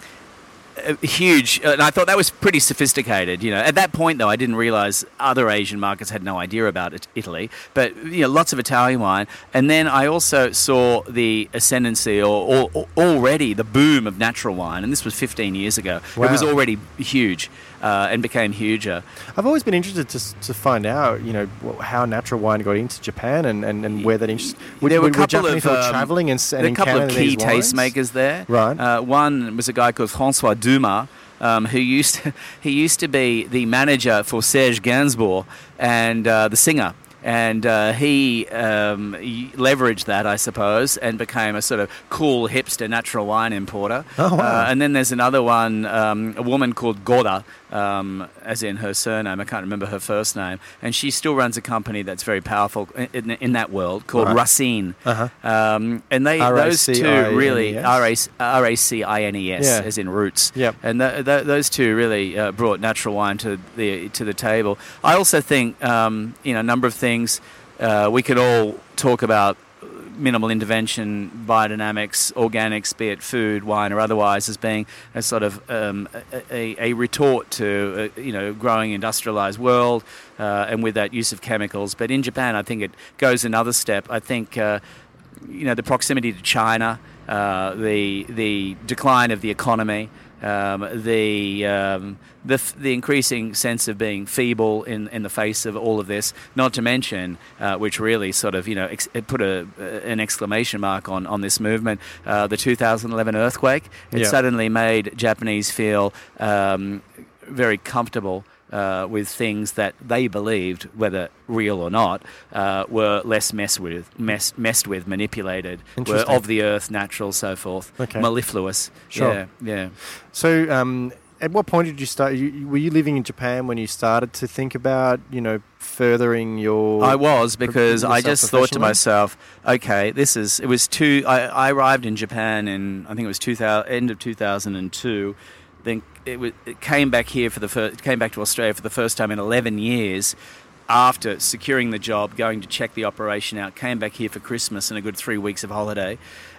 huge, and I thought that was pretty sophisticated. You know, at that point though, I didn't realize other Asian markets had no idea about it, Italy. But you know, lots of Italian wine, and then I also saw the ascendancy or, or, or already the boom of natural wine, and this was 15 years ago. It was already huge uh, and became huger. I've always been interested to, to find out, you know, how natural wine got into Japan and, and, and where that interest. Were, there were a couple Japanese of um, traveling and, and a couple of key tastemakers there. Right. Uh, one was a guy called Francois Dumas. Um, who used to, he used to be the manager for Serge Gainsbourg and uh, the singer, and uh, he um, leveraged that, I suppose, and became a sort of cool hipster natural wine importer. Oh, wow. Uh, and then there's another one, um, a woman called Goda, um, as in her surname. I can't remember her first name, and she still runs a company that's very powerful in, in, in that world called Right. Racines. Uh-huh. Um, and they those two really? R A C I N E S Yeah. as in roots. Yep. And th- th- those two really uh, brought natural wine to the to the table. I also think um, you know a number of things uh, we could all talk about minimal intervention, biodynamics, organics, be it food, wine, or otherwise, as being a sort of um, a, a, a retort to uh, you know growing industrialized world, uh, and with that use of chemicals. But in Japan, I think it goes another step. I think uh, you know the proximity to China, uh, the the decline of the economy. Um, the, um, the f- the increasing sense of being feeble in, in the face of all of this, not to mention, uh, which really sort of you know ex- put a, an exclamation mark on, on this movement, uh, the 2011 earthquake. It Yeah. suddenly made Japanese feel um, very comfortable uh, with things that they believed, whether real or not, uh, were less messed with, mess, messed with, manipulated, were of the earth, natural, so forth, Okay. mellifluous. Sure. Yeah, yeah. So, um, at what point did you start? You, were you living in Japan when you started to think about, you know, furthering your? I was because I just thought to myself, okay, this is. It was two. I, I arrived in Japan in I think it was 2000, end of two thousand and two. Then it, was, it came back here for the first. Came back to Australia for the first time in eleven years. After securing the job, going to check the operation out, came back here for Christmas and a good three weeks of holiday,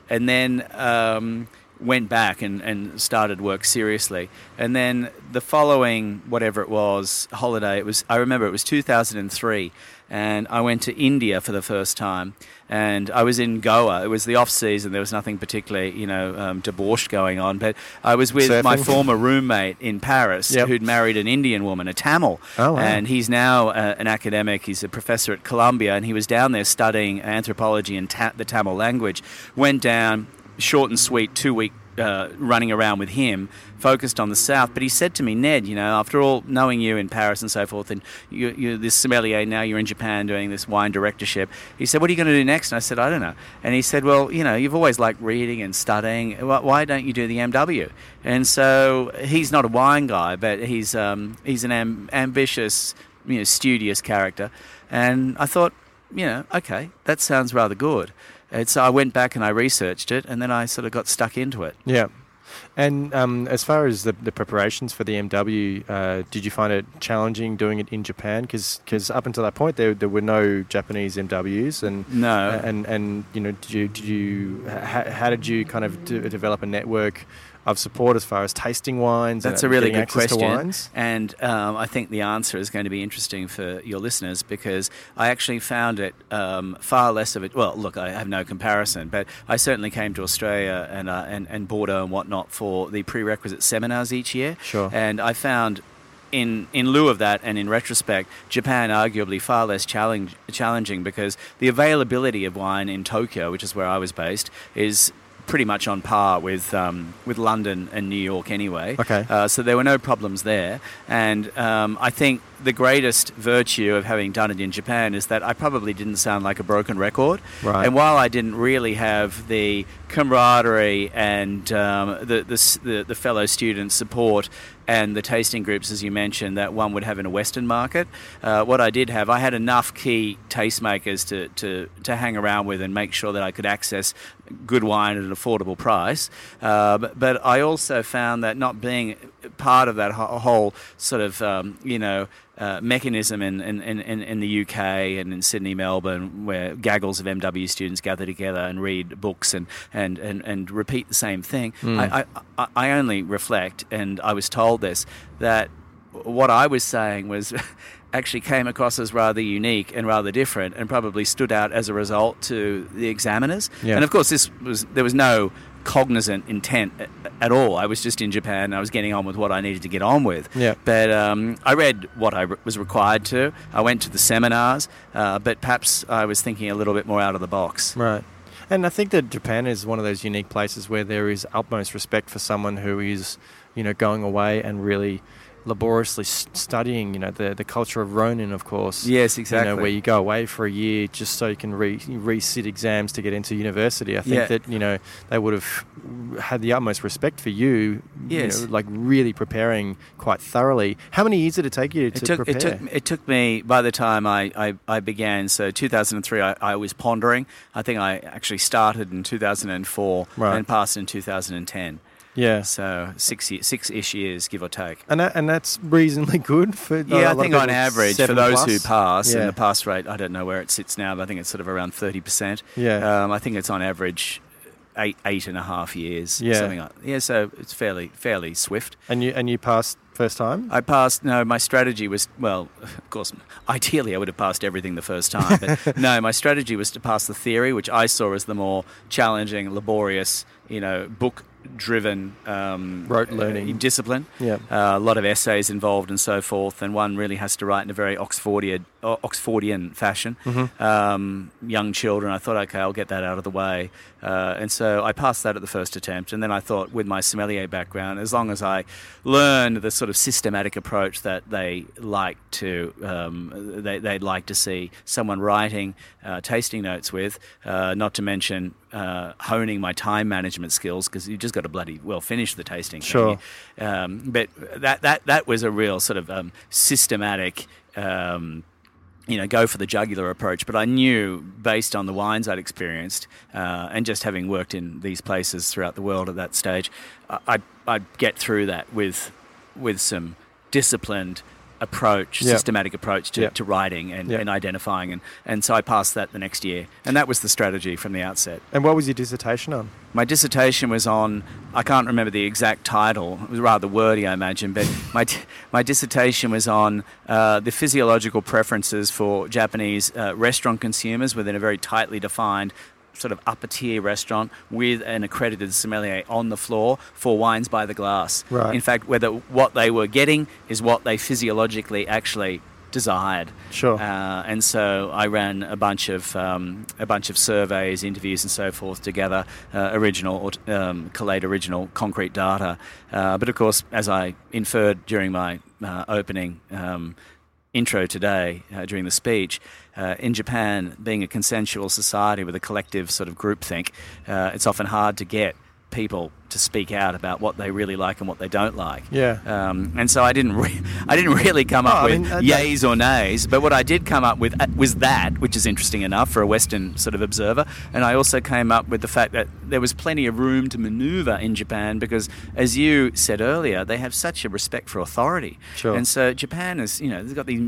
and then um, went back and, and started work seriously. And then the following, whatever it was, holiday, it was I remember it was 2003, and I went to India for the first time. And I was in Goa. It was the off season. There was nothing particularly, you know, um, debauched going on. But I was with my former roommate in Paris, Yep. who'd married an Indian woman, a Tamil. Oh, wow. And he's now uh, an academic. He's a professor at Columbia, and he was down there studying anthropology and ta- the Tamil language. Went down, short and sweet, two week uh, running around with him, focused on the south. But he said to me, Ned, you know, after all, knowing you in Paris and so forth, and you, you're this sommelier now, you're in Japan doing this wine directorship. He said, "What are you going to do next?" And I said, "I don't know." And he said, "Well, you know, you've always liked reading and studying. Why, why don't you do the MW?" And so he's not a wine guy, but he's um, he's an am- ambitious, you know, studious character. And I thought, you know, okay, that sounds rather good. And so I went back and I researched it, and then I sort of got stuck into it. Yeah. And um, as far as the, the preparations for the MW, uh, did you find it challenging doing it in Japan? Because up until that point, there, there were no Japanese MWs, and No. and and you know, did you did you how, how did you kind of de- develop a network of support as far as tasting wines? That's and a really good question. And um, I think the answer is going to be interesting for your listeners because I actually found it um, far less of it. Well, look, I have no comparison, but I certainly came to Australia and, uh, and, and Bordeaux and whatnot for the prerequisite seminars each year. Sure. And I found. In, in lieu of that, and in retrospect, Japan arguably far less challenge, challenging because the availability of wine in Tokyo, which is where I was based, is pretty much on par with um, with London and New York anyway. Okay. Uh, so there were no problems there, and um, I think the greatest virtue of having done it in Japan is that I probably didn't sound like a broken record. Right. And while I didn't really have the camaraderie and um, the, the, the the fellow student support and the tasting groups, as you mentioned, that one would have in a Western market. Uh, what I did have, I had enough key tastemakers to, to, to hang around with and make sure that I could access good wine at an affordable price. Uh, but, but I also found that not being part of that ho- whole sort of, um, you know, uh, mechanism in, in, in, in the UK and in Sydney, Melbourne, where gaggles of MW students gather together and read books and, and, and, and repeat the same thing. I, I, I only reflect, and I was told this, that what I was saying was actually came across as rather unique and rather different and probably stood out as a result to the examiners. Yeah. And of course, this was there was no cognizant intent at all. I was just in Japan and I was getting on with what I needed to get on with. Yeah. But um, I read what I re- was required to. I went to the seminars, uh, but perhaps I was thinking a little bit more out of the box. Right. And I think that Japan is one of those unique places where there is utmost respect for someone who is, you know, going away and really laboriously studying, you know, the, the culture of Ronin, of course. Yes, You exactly. know, where you go away for a year just so you can re, re-sit exams to get into university. I think Yeah. that, you know, they would have had the utmost respect for you, Yes. you know, like really preparing quite thoroughly. How many years did it take you to It took, prepare? it took it took me by the time I, I, I began so 2003 I, I was pondering I think I actually started in 2004 Right. and passed in 2010 yeah. so six six ish years give or take And that, and that's reasonably good for yeah I think on average for those plus. who pass Yeah. and the pass rate I don't know where it sits now but I think it's sort of around 30 percent Yeah. um, I think it's on average eight eight and a half years Yeah. something like yeah so it's fairly fairly swift And you and you passed first time. I passed. No, my strategy was well. Of course, ideally I would have passed everything the first time. But no, my strategy was to pass the theory, which I saw as the more challenging, laborious, you know, book-driven um, Rote learning. uh, discipline. Yeah. Uh, a lot of essays involved and so forth, and one really has to write in a very Oxfordian, Oxfordian fashion. Mm-hmm. Um, young children, I thought, okay, I'll get that out of the way, uh, and so I passed that at the first attempt. And then I thought, with my sommelier background, as long as I learned the sort of systematic approach that they like to, um, they, they'd like to see someone writing uh, tasting notes with, uh, not to mention uh, honing my time management skills because you just got to bloody well finish the tasting. Sure. Um, but that that that was a real sort of um, systematic. Um, you know, go for the jugular approach. But I knew, based on the wines I'd experienced, uh, and just having worked in these places throughout the world at that stage, I'd, I'd get through that with, with some disciplined approach, Yep. systematic approach to, Yep. to writing and, Yep. and identifying. And, and so I passed that the next year. And that was the strategy from the outset. And what was your dissertation on? My dissertation was on, I can't remember the exact title, it was rather wordy, I imagine, but my, my dissertation was on uh, the physiological preferences for Japanese uh, restaurant consumers within a very tightly defined sort of upper tier restaurant with an accredited sommelier on the floor for wines by the glass. Right. In fact, whether what they were getting is what they physiologically actually desired. Sure. Uh, and so I ran a bunch of um, a bunch of surveys, interviews, and so forth together, uh, original or um, collate original concrete data. Uh, but of course, as I inferred during my uh, opening um, intro today uh, during the speech, uh, in Japan, being a consensual society with a collective sort of groupthink, uh, it's often hard to get people to speak out about what they really like and what they don't like. Yeah. Um, and so I didn't, re- I didn't really come up Oh, I with mean, uh, yays or nays, but what I did come up with uh, was that, which is interesting enough for a Western sort of observer. And I also came up with the fact that there was plenty of room to maneuver in Japan because, as you said earlier, they have such a respect for authority. Sure. And so Japan is, you know, they've got these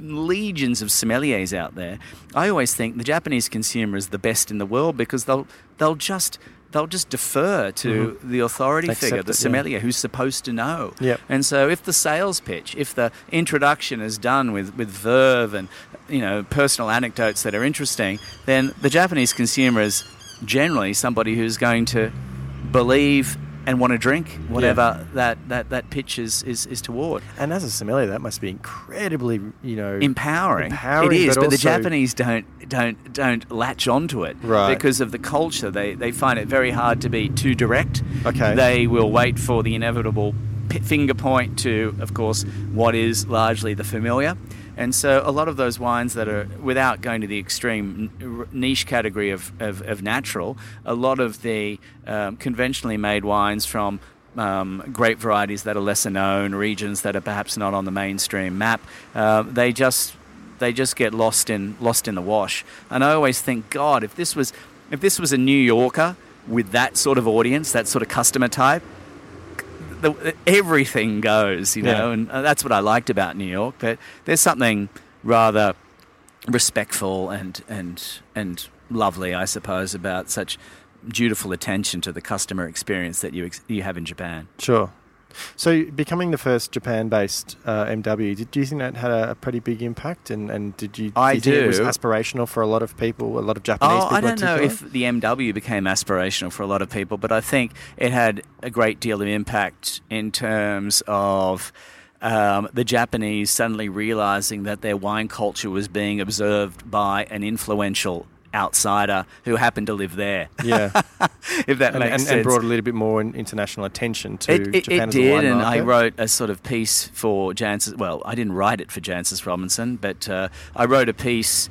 legions of sommeliers out there. I always think the Japanese consumer is the best in the world because they'll they'll just they'll just defer to mm-hmm. the authority Accept figure, the yeah. who's supposed to know. Yep. And so if the sales pitch, if the introduction is done with, with verve and you know personal anecdotes that are interesting, then the Japanese consumer is generally somebody who's going to believe and want to drink whatever that, that, that pitch is, is, is toward. And as a sommelier, that must be incredibly, you know, Empowering. Empowering, it is, but but, the Japanese don't don't don't latch onto it Right. because of the culture. They they find it very hard to be too direct. Okay. They will wait for the inevitable finger point to, of course, what is largely the familiar. And so a lot of those wines that are, without going to the extreme niche category of, of, of natural, a lot of the um, conventionally made wines from um, grape varieties that are lesser known, regions that are perhaps not on the mainstream map, uh, they just they just get lost in lost in the wash. And I always think, God, if this was if this was a New Yorker with that sort of audience, that sort of customer type, the, everything goes, you know, Yeah. and uh, that's what I liked about New York. But there's something rather respectful and and and lovely, I suppose, about such dutiful attention to the customer experience that you ex- you have in Japan. Sure. So, becoming the first Japan-based uh, MW, did, do you think that had a, a pretty big impact? And, and did you? I do. You think it was aspirational for a lot of people, a lot of Japanese Oh, people. I don't know if the MW became aspirational for a lot of people, but I think it had a great deal of impact in terms of um, the Japanese suddenly realizing that their wine culture was being observed by an influential outsider who happened to live there. Yeah, if that and, makes and, sense. and brought a little bit more international attention to It, it, Japan it as did, and market. I wrote a sort of piece for Jancis. Well, I didn't write it for Jancis Robinson, but uh, I wrote a piece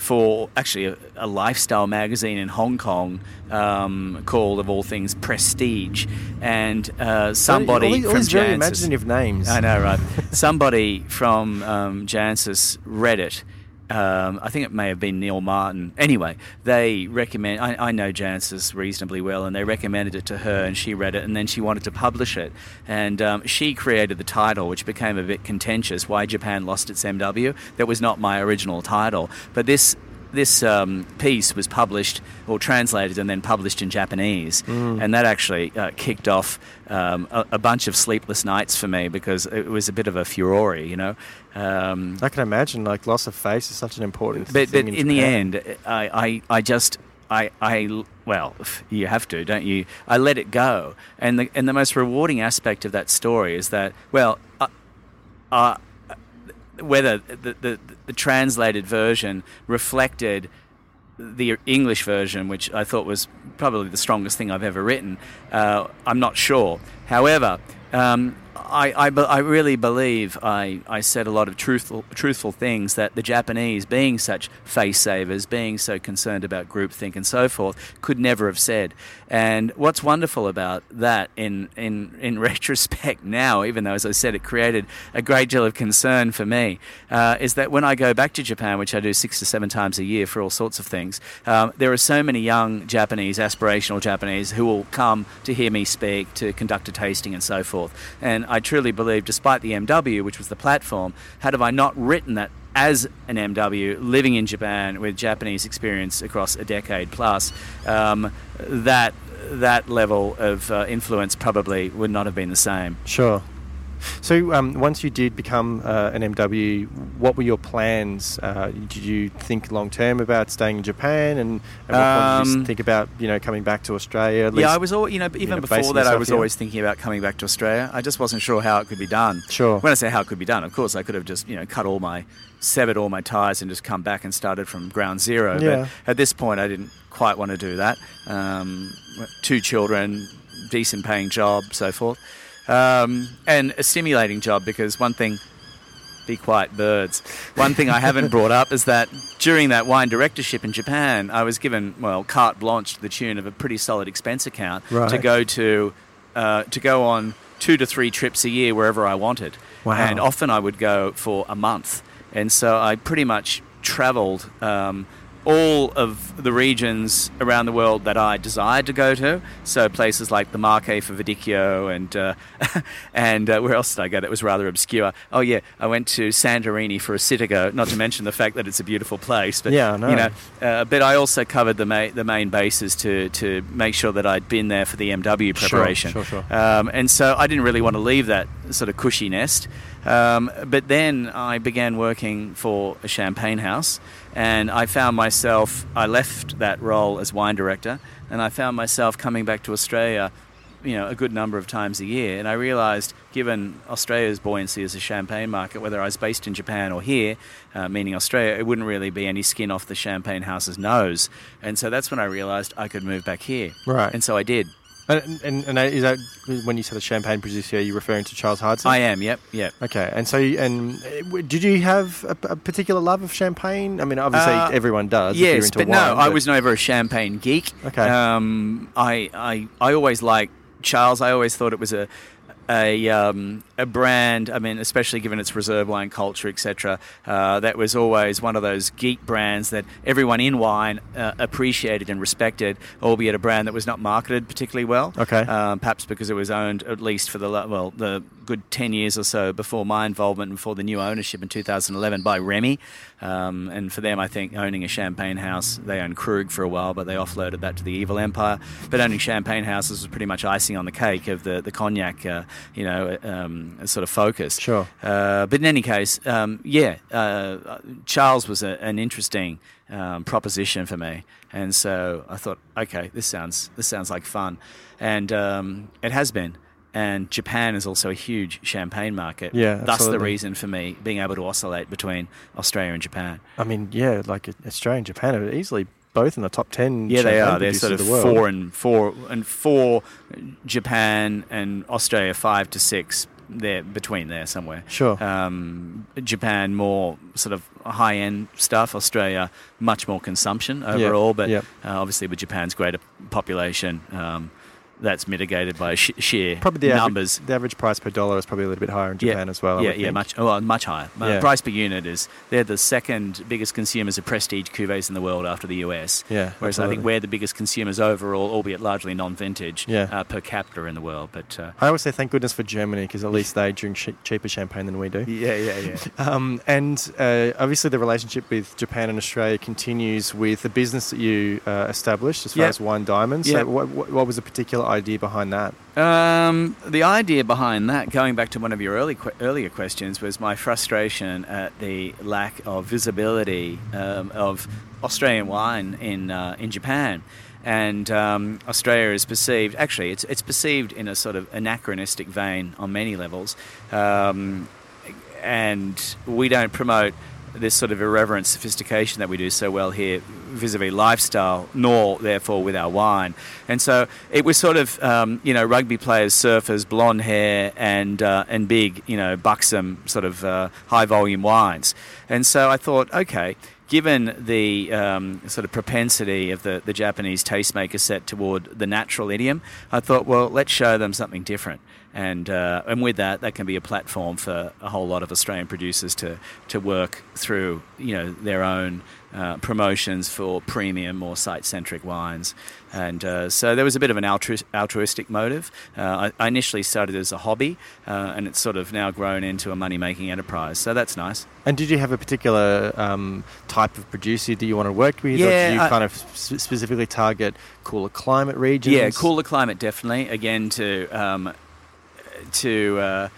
for actually a, a lifestyle magazine in Hong Kong um, called, of all things, Prestige. And uh, somebody all all from these very Jancis. imaginative names. I know, right? Somebody from um, Jancis read it. Um, I think it may have been Neil Martin. Anyway, they recommend. I, I know Jancis reasonably well, and they recommended it to her, and she read it, and then she wanted to publish it, and um, she created the title, which became a bit contentious. Why Japan lost its MW? That was not my original title, but this this um, piece was published or translated and then published in Japanese, and that actually uh, kicked off um, a, a bunch of sleepless nights for me because it was a bit of a furore, you know. Um, I can imagine, like loss of face is such an important but, thing. but in, in the end, I, I, I just. I, I, well, you have to, don't you? I let it go, and the and the most rewarding aspect of that story is that, well, uh, uh, whether the, the, the translated version reflected the English version, which I thought was probably the strongest thing I've ever written, uh, I'm not sure. However, um, I, I, I really believe I, I said a lot of truthful, truthful things that the Japanese, being such face savers, being so concerned about groupthink and so forth, could never have said. And what's wonderful about that in, in, in retrospect now, even though, as I said, it created a great deal of concern for me, uh, is that when I go back to Japan, which I do six to seven times a year for all sorts of things, um, there are so many young Japanese, aspirational Japanese, who will come to hear me speak, to conduct a tasting, and so forth. And I truly believe, despite the MW, which was the platform, had have I not written that as an MW living in Japan with Japanese experience across a decade plus, um, that that level of uh, influence probably would not have been the same. Sure. So, um, once you did become uh, an MW, what were your plans? Uh, did you think long term about staying in Japan, and, and what did you Um, think about you know coming back to Australia? At Yeah, I was, all, you know, even know, before that, I was here? always thinking about coming back to Australia. I just wasn't sure how it could be done. Sure. When I say how it could be done, of course, I could have just, you know, cut all my, severed all my ties and just come back and started from ground zero. Yeah. But at this point, I didn't quite want to do that. Um, two children, decent paying job, so forth. Um, and a stimulating job because one thing be quiet birds. One thing I haven't brought up is that during that wine directorship in Japan, I was given well carte blanche to the tune of a pretty solid expense account to go to uh, to go on two to three trips a year wherever I wanted. Wow. And often I would go for a month, and so I pretty much travelled. Um, all of the regions around the world that I desired to go to, so places like the Marche for Verdicchio and uh, and uh, where else did I go? That was rather obscure. Oh yeah, I went to Santorini for Assyrtiko. Not to mention the fact that it's a beautiful place. But Yeah, I know. you know, uh, but I also covered the ma- the main bases to to make sure that I'd been there for the MW Sure, preparation. sure, sure. Um, and so I didn't really want to leave that sort of cushy nest. Um, but then I began working for a champagne house, and I found myself, I left that role as wine director, and I found myself coming back to Australia. You know, a good number of times a year, and I realised, given Australia's buoyancy as a champagne market, whether I was based in Japan or here, uh, meaning Australia, it wouldn't really be any skin off the champagne house's nose. And so that's when I realised I could move back here. Right. And so I did. And, and, and is that when you said a champagne producer, are you referring to Charles Heidsieck? I am. Yep. Yep. Okay, and so and uh, did you have a, a particular love of champagne? I mean, obviously Uh, everyone does. if you're Yes, into but wine, no, I was never a champagne geek. Okay. Um, I, I, I always liked Charles. I always thought it was a, a, um, a brand. I mean, especially given its reserve wine culture, etc. Uh, that was always one of those geek brands that everyone in wine uh, appreciated and respected, albeit a brand that was not marketed particularly well. Okay. Um, perhaps because it was owned at least for the well the good ten years or so before my involvement and before the new ownership in 2011 by Remy. Um, and for them, I think owning a champagne house, they owned Krug for a while, but they offloaded that to the evil empire. But owning champagne houses was pretty much icing on the cake of the the cognac, uh, you know, um, sort of focus. Sure. Uh, but in any case, um, yeah, uh, Charles was a, an interesting um, proposition for me, and so I thought, okay, this sounds this sounds like fun, and um, it has been. And Japan is also a huge champagne market. Yeah, thus the reason for me being able to oscillate between Australia and Japan. I mean, yeah, like Australia and Japan are easily both in the top ten. Yeah, they are. They're sort of the world. four and four and four. Japan and Australia five to six. They're between there somewhere. Sure. Um, Japan more sort of high end stuff. Australia much more consumption overall. but yep. uh, obviously with Japan's greater population. Um, that's mitigated by sh- sheer Probably the numbers. Average, the average price per dollar is probably a little bit higher in Yeah, Japan as well. I Yeah, yeah, think. much well, much higher. Yeah. price per unit is they're the second biggest consumers of prestige cuvées in the world after the US. Yeah, Whereas I think we're the biggest consumers overall, albeit largely non-vintage, Yeah. uh, per capita in the world. But uh, I always say thank goodness for Germany because at least they drink che- cheaper champagne than we do. yeah, yeah, yeah. Um, and uh, obviously, the relationship with Japan and Australia continues with the business that you uh, established as far Yeah. as Wine Diamonds. Yeah. So, what, what, what was the particular idea behind that? Um, the idea behind that, going back to one of your early earlier questions, was my frustration at the lack of visibility um, of Australian wine in uh, in Japan. And um, Australia is perceived, actually, it's, it's perceived in a sort of anachronistic vein on many levels. Um, and we don't promote this sort of irreverent sophistication that we do so well here vis-a-vis lifestyle, nor therefore with our wine. And so it was sort of um, you know rugby players, surfers, blonde hair, and uh, and big you know buxom sort of uh, high volume wines. And so I thought, okay. Given the um, sort of propensity of the, the Japanese tastemaker set toward the natural idiom, I thought, well, let's show them something different and uh, and with that, that can be a platform for a whole lot of Australian producers to to work through you know their own uh, promotions for premium or site centric wines, and uh, so there was a bit of an altru- altruistic motive. Uh, I, I initially started as a hobby, uh, and it's sort of now grown into a money making enterprise. So that's nice. And did you have a particular um, type of producer that you want to work with? or Yeah, did you I- kind of specifically target cooler climate regions? Yeah, cooler climate definitely. Again, to um, to uh,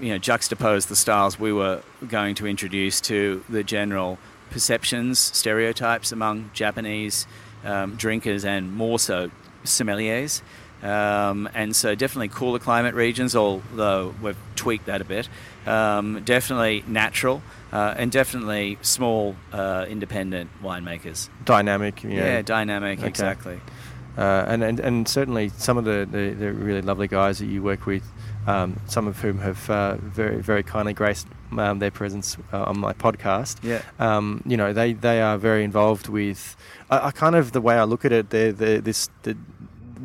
you know juxtapose the styles we were going to introduce to the general perceptions, stereotypes among Japanese um, drinkers, and more so sommeliers. Um, and so definitely cooler climate regions, although we've tweaked that a bit. Um, definitely natural, uh, and definitely small uh, independent winemakers. Dynamic. You know, Yeah, dynamic, Okay. exactly. Uh, and, and and certainly some of the, the, the really lovely guys that you work with, um, some of whom have uh, very very kindly graced um, their presence uh, on my podcast. Yeah. Um, you know they, they are very involved with. I, I kind of the way I look at it, they're, they're this the,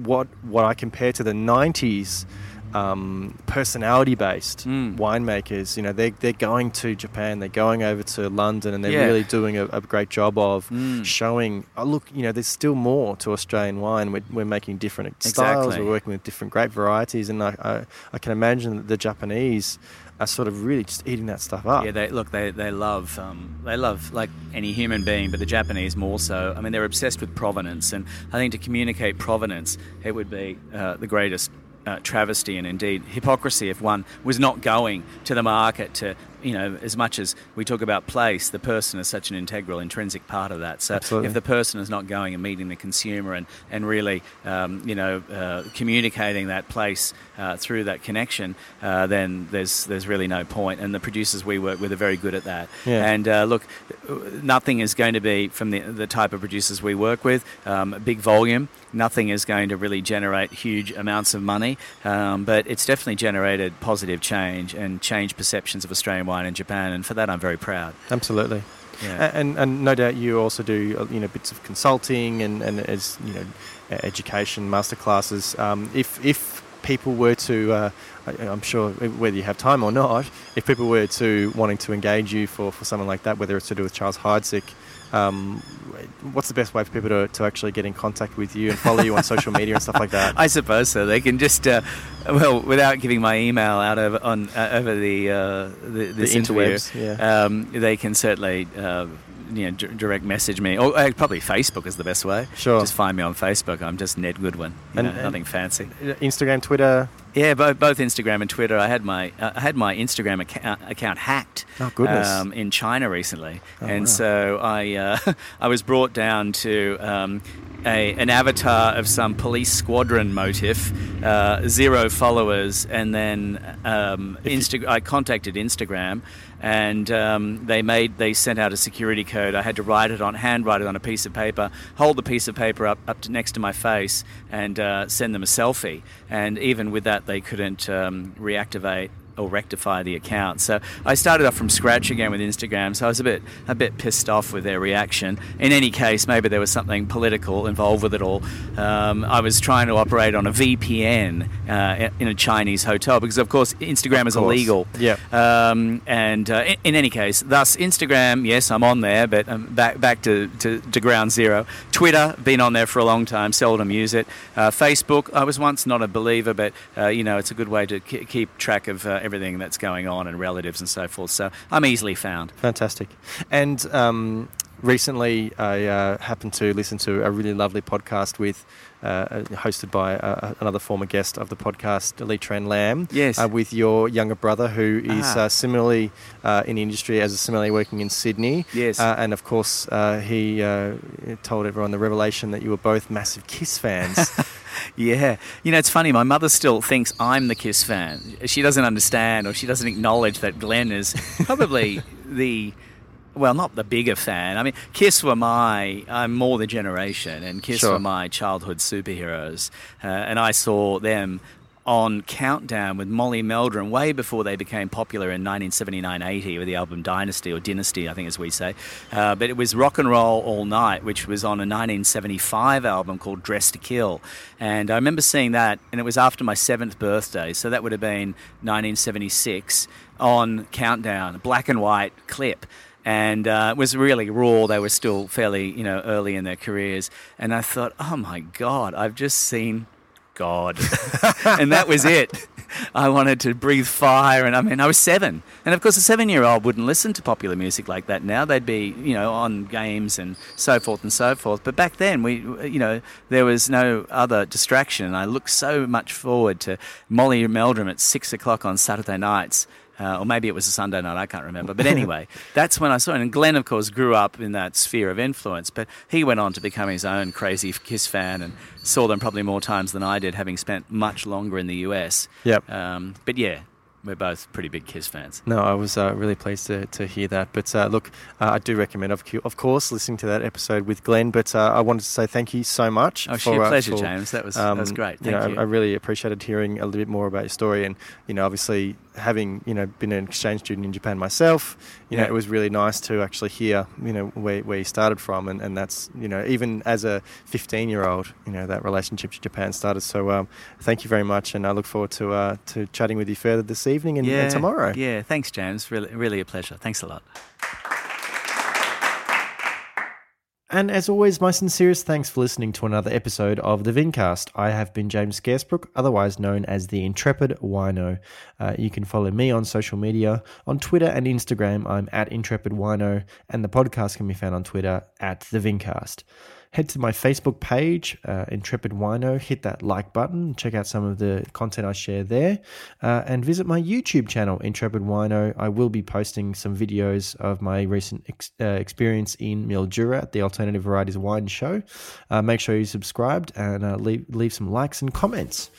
what what I compare to the '90s. Um, personality based Mm. winemakers, you know, they're, they're going to Japan, they're going over to London, and they're Yeah. really doing a, a great job of Mm. showing, oh, look, you know, there's still more to Australian wine. We're, we're making different styles, we're working with different grape varieties, and I, I, I can imagine that the Japanese are sort of really just eating that stuff up. Yeah, they look. They they love um, they love like any human being, but the Japanese more so. I mean, they're obsessed with provenance, and I think to communicate provenance, it would be uh, the greatest. Uh, travesty and indeed hypocrisy if one was not going to the market to you know, as much as we talk about place, the person is such an integral, intrinsic part of that. So Absolutely. if the person is not going and meeting the consumer and, and really, um, you know, uh, communicating that place uh, through that connection, uh, then there's there's really no point. And the producers we work with are very good at that. Yeah. And uh, look, nothing is going to be from the, the type of producers we work with, um, big volume. Nothing is going to really generate huge amounts of money, um, but it's definitely generated positive change and changed perceptions of Australian wine in Japan. And for that, I'm very proud. Absolutely. Yeah. And, and no doubt you also do uh, you know bits of consulting and, and as you know education masterclasses. Um, if if people were to, uh, I- I'm sure whether you have time or not, if people were to wanting to engage you for, for something like that, whether it's to do with Charles Heidsieck, um, what's the best way for people to, to actually get in contact with you and follow you on social media and stuff like that? I suppose so. They can just, uh, well, without giving my email out over on uh, over the uh, the, this interview, interwebs, yeah. um, they can certainly. Uh, you know, d- direct message me, or uh, probably Facebook is the best way. Sure. Just find me on Facebook. I'm just Ned Goodwin. You And- know, and- nothing fancy. Instagram, Twitter. Yeah, both, both Instagram and Twitter. I had my uh, I had my Instagram account, account hacked. Oh, goodness. Um, in China recently, Oh, and wow. so I uh, I was brought down to um, a, an avatar of some police squadron motif, uh, zero followers, and then um, Insta- I contacted Instagram. And um, they made they sent out a security code. I had to write it on hand, write it on a piece of paper, hold the piece of paper up up to, next to my face, and uh, send them a selfie. And even with that, they couldn't um, reactivate or rectify the account. So I started off from scratch again with Instagram. So I was a bit a bit pissed off with their reaction. In any case, maybe there was something political involved with it all. Um, I was trying to operate on a VPN uh, in a Chinese hotel because, of course, Instagram is course. illegal. Yeah. Um, and uh, in, in any case, thus Instagram, yes, I'm on there, but um, back back to, to, to ground zero. Twitter, been on there for a long time, seldom use it. Uh, Facebook, I was once not a believer, but uh, you know it's a good way to k- keep track of uh, everything that's going on and relatives and so forth. So I'm easily found. Fantastic. And um, recently, I uh, happened to listen to a really lovely podcast with. Uh, hosted by uh, another former guest of the podcast, Lee Tran Lam. Yes. Uh, with your younger brother, who is Ah. uh, similarly uh, in industry as a similarly working in Sydney. Yes. Uh, and of course, uh, he uh, told everyone the revelation that you were both massive Kiss fans. Yeah, you know it's funny. My mother still thinks I'm the Kiss fan. She doesn't understand or she doesn't acknowledge that Glenn is probably the well, not the bigger fan. I mean, Kiss were my I'm more the generation, and Kiss Sure. were my childhood superheroes, uh, and I saw them on Countdown with Molly Meldrum way before they became popular in 1979-80 with the album Dynasty or Dynasty, I think as we say. Uh, but it was Rock and Roll All Night, which was on a 1975 album called Dressed to Kill. And I remember seeing that, and it was after my seventh birthday, so that would have been 1976 on Countdown, a black and white clip and uh, it was really raw. They were still fairly, you know, early in their careers, and I thought, oh my god, I've just seen God, and that was it. I wanted to breathe fire, and I mean, I was seven, and of course, a seven-year-old wouldn't listen to popular music like that now. They'd be, you know, on games and so forth and so forth. But back then, we, you know, there was no other distraction, and I looked so much forward to Molly Meldrum at six o'clock on Saturday nights. Uh, or maybe it was a Sunday night, I can't remember. But anyway, that's when I saw it. And Glenn, of course, grew up in that sphere of influence, but he went on to become his own crazy Kiss fan and saw them probably more times than I did, having spent much longer in the US. Yep. Um, but yeah, we're both pretty big Kiss fans. No, I was uh, really pleased to, to hear that. But uh, look, uh, I do recommend, of, of course, listening to that episode with Glenn. But uh, I wanted to say thank you so much. Oh, sheer uh, pleasure, for, James. That was, that was great. you Thank know, you. I, I really appreciated hearing a little bit more about your story, and you know, obviously having you know been an exchange student in Japan myself, you know, it was really nice to actually hear you know where, where you started from, and, and that's you know even as a 15 year old, you know that relationship to Japan started. So um, thank you very much, and I look forward to uh, to chatting with you further this evening and, and tomorrow. Yeah, thanks, James. Really, really a pleasure. Thanks a lot. And as always, my sincerest thanks for listening to another episode of the Vincast. I have been James Scarcebrook, otherwise known as the Intrepid Wino. Uh, you can follow me on social media. On Twitter and Instagram, I'm at Intrepid Wino, and the podcast can be found on Twitter at the Vincast. Head to my Facebook page, uh, Intrepid Wino, hit that like button, check out some of the content I share there, uh, and visit my YouTube channel, Intrepid Wino. I will be posting some videos of my recent ex- uh, experience in Mildura at the Alternative Varieties Wine Show. Uh, make sure you subscribed and uh, leave, leave some likes and comments.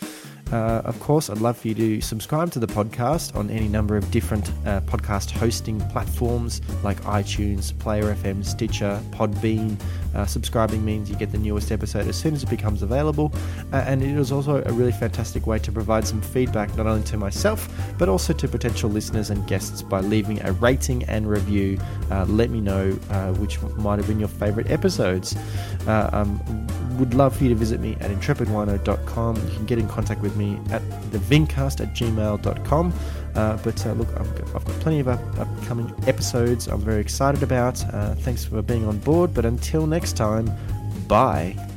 Uh, of course, I'd love for you to subscribe to the podcast on any number of different uh, podcast hosting platforms like iTunes, Player FM, Stitcher, Podbean. Uh, subscribing means you get the newest episode as soon as it becomes available. Uh, and it is also a really fantastic way to provide some feedback not only to myself, but also to potential listeners and guests by leaving a rating and review. Uh, let me know uh, which might have been your favorite episodes. Um, would love for you to visit me at intrepidwino.com. You can get in contact with me at thevincast at gmail.com. Uh, but uh, look, I've got, plenty of up, upcoming episodes I'm very excited about. Uh, thanks for being on board. But until next time, bye.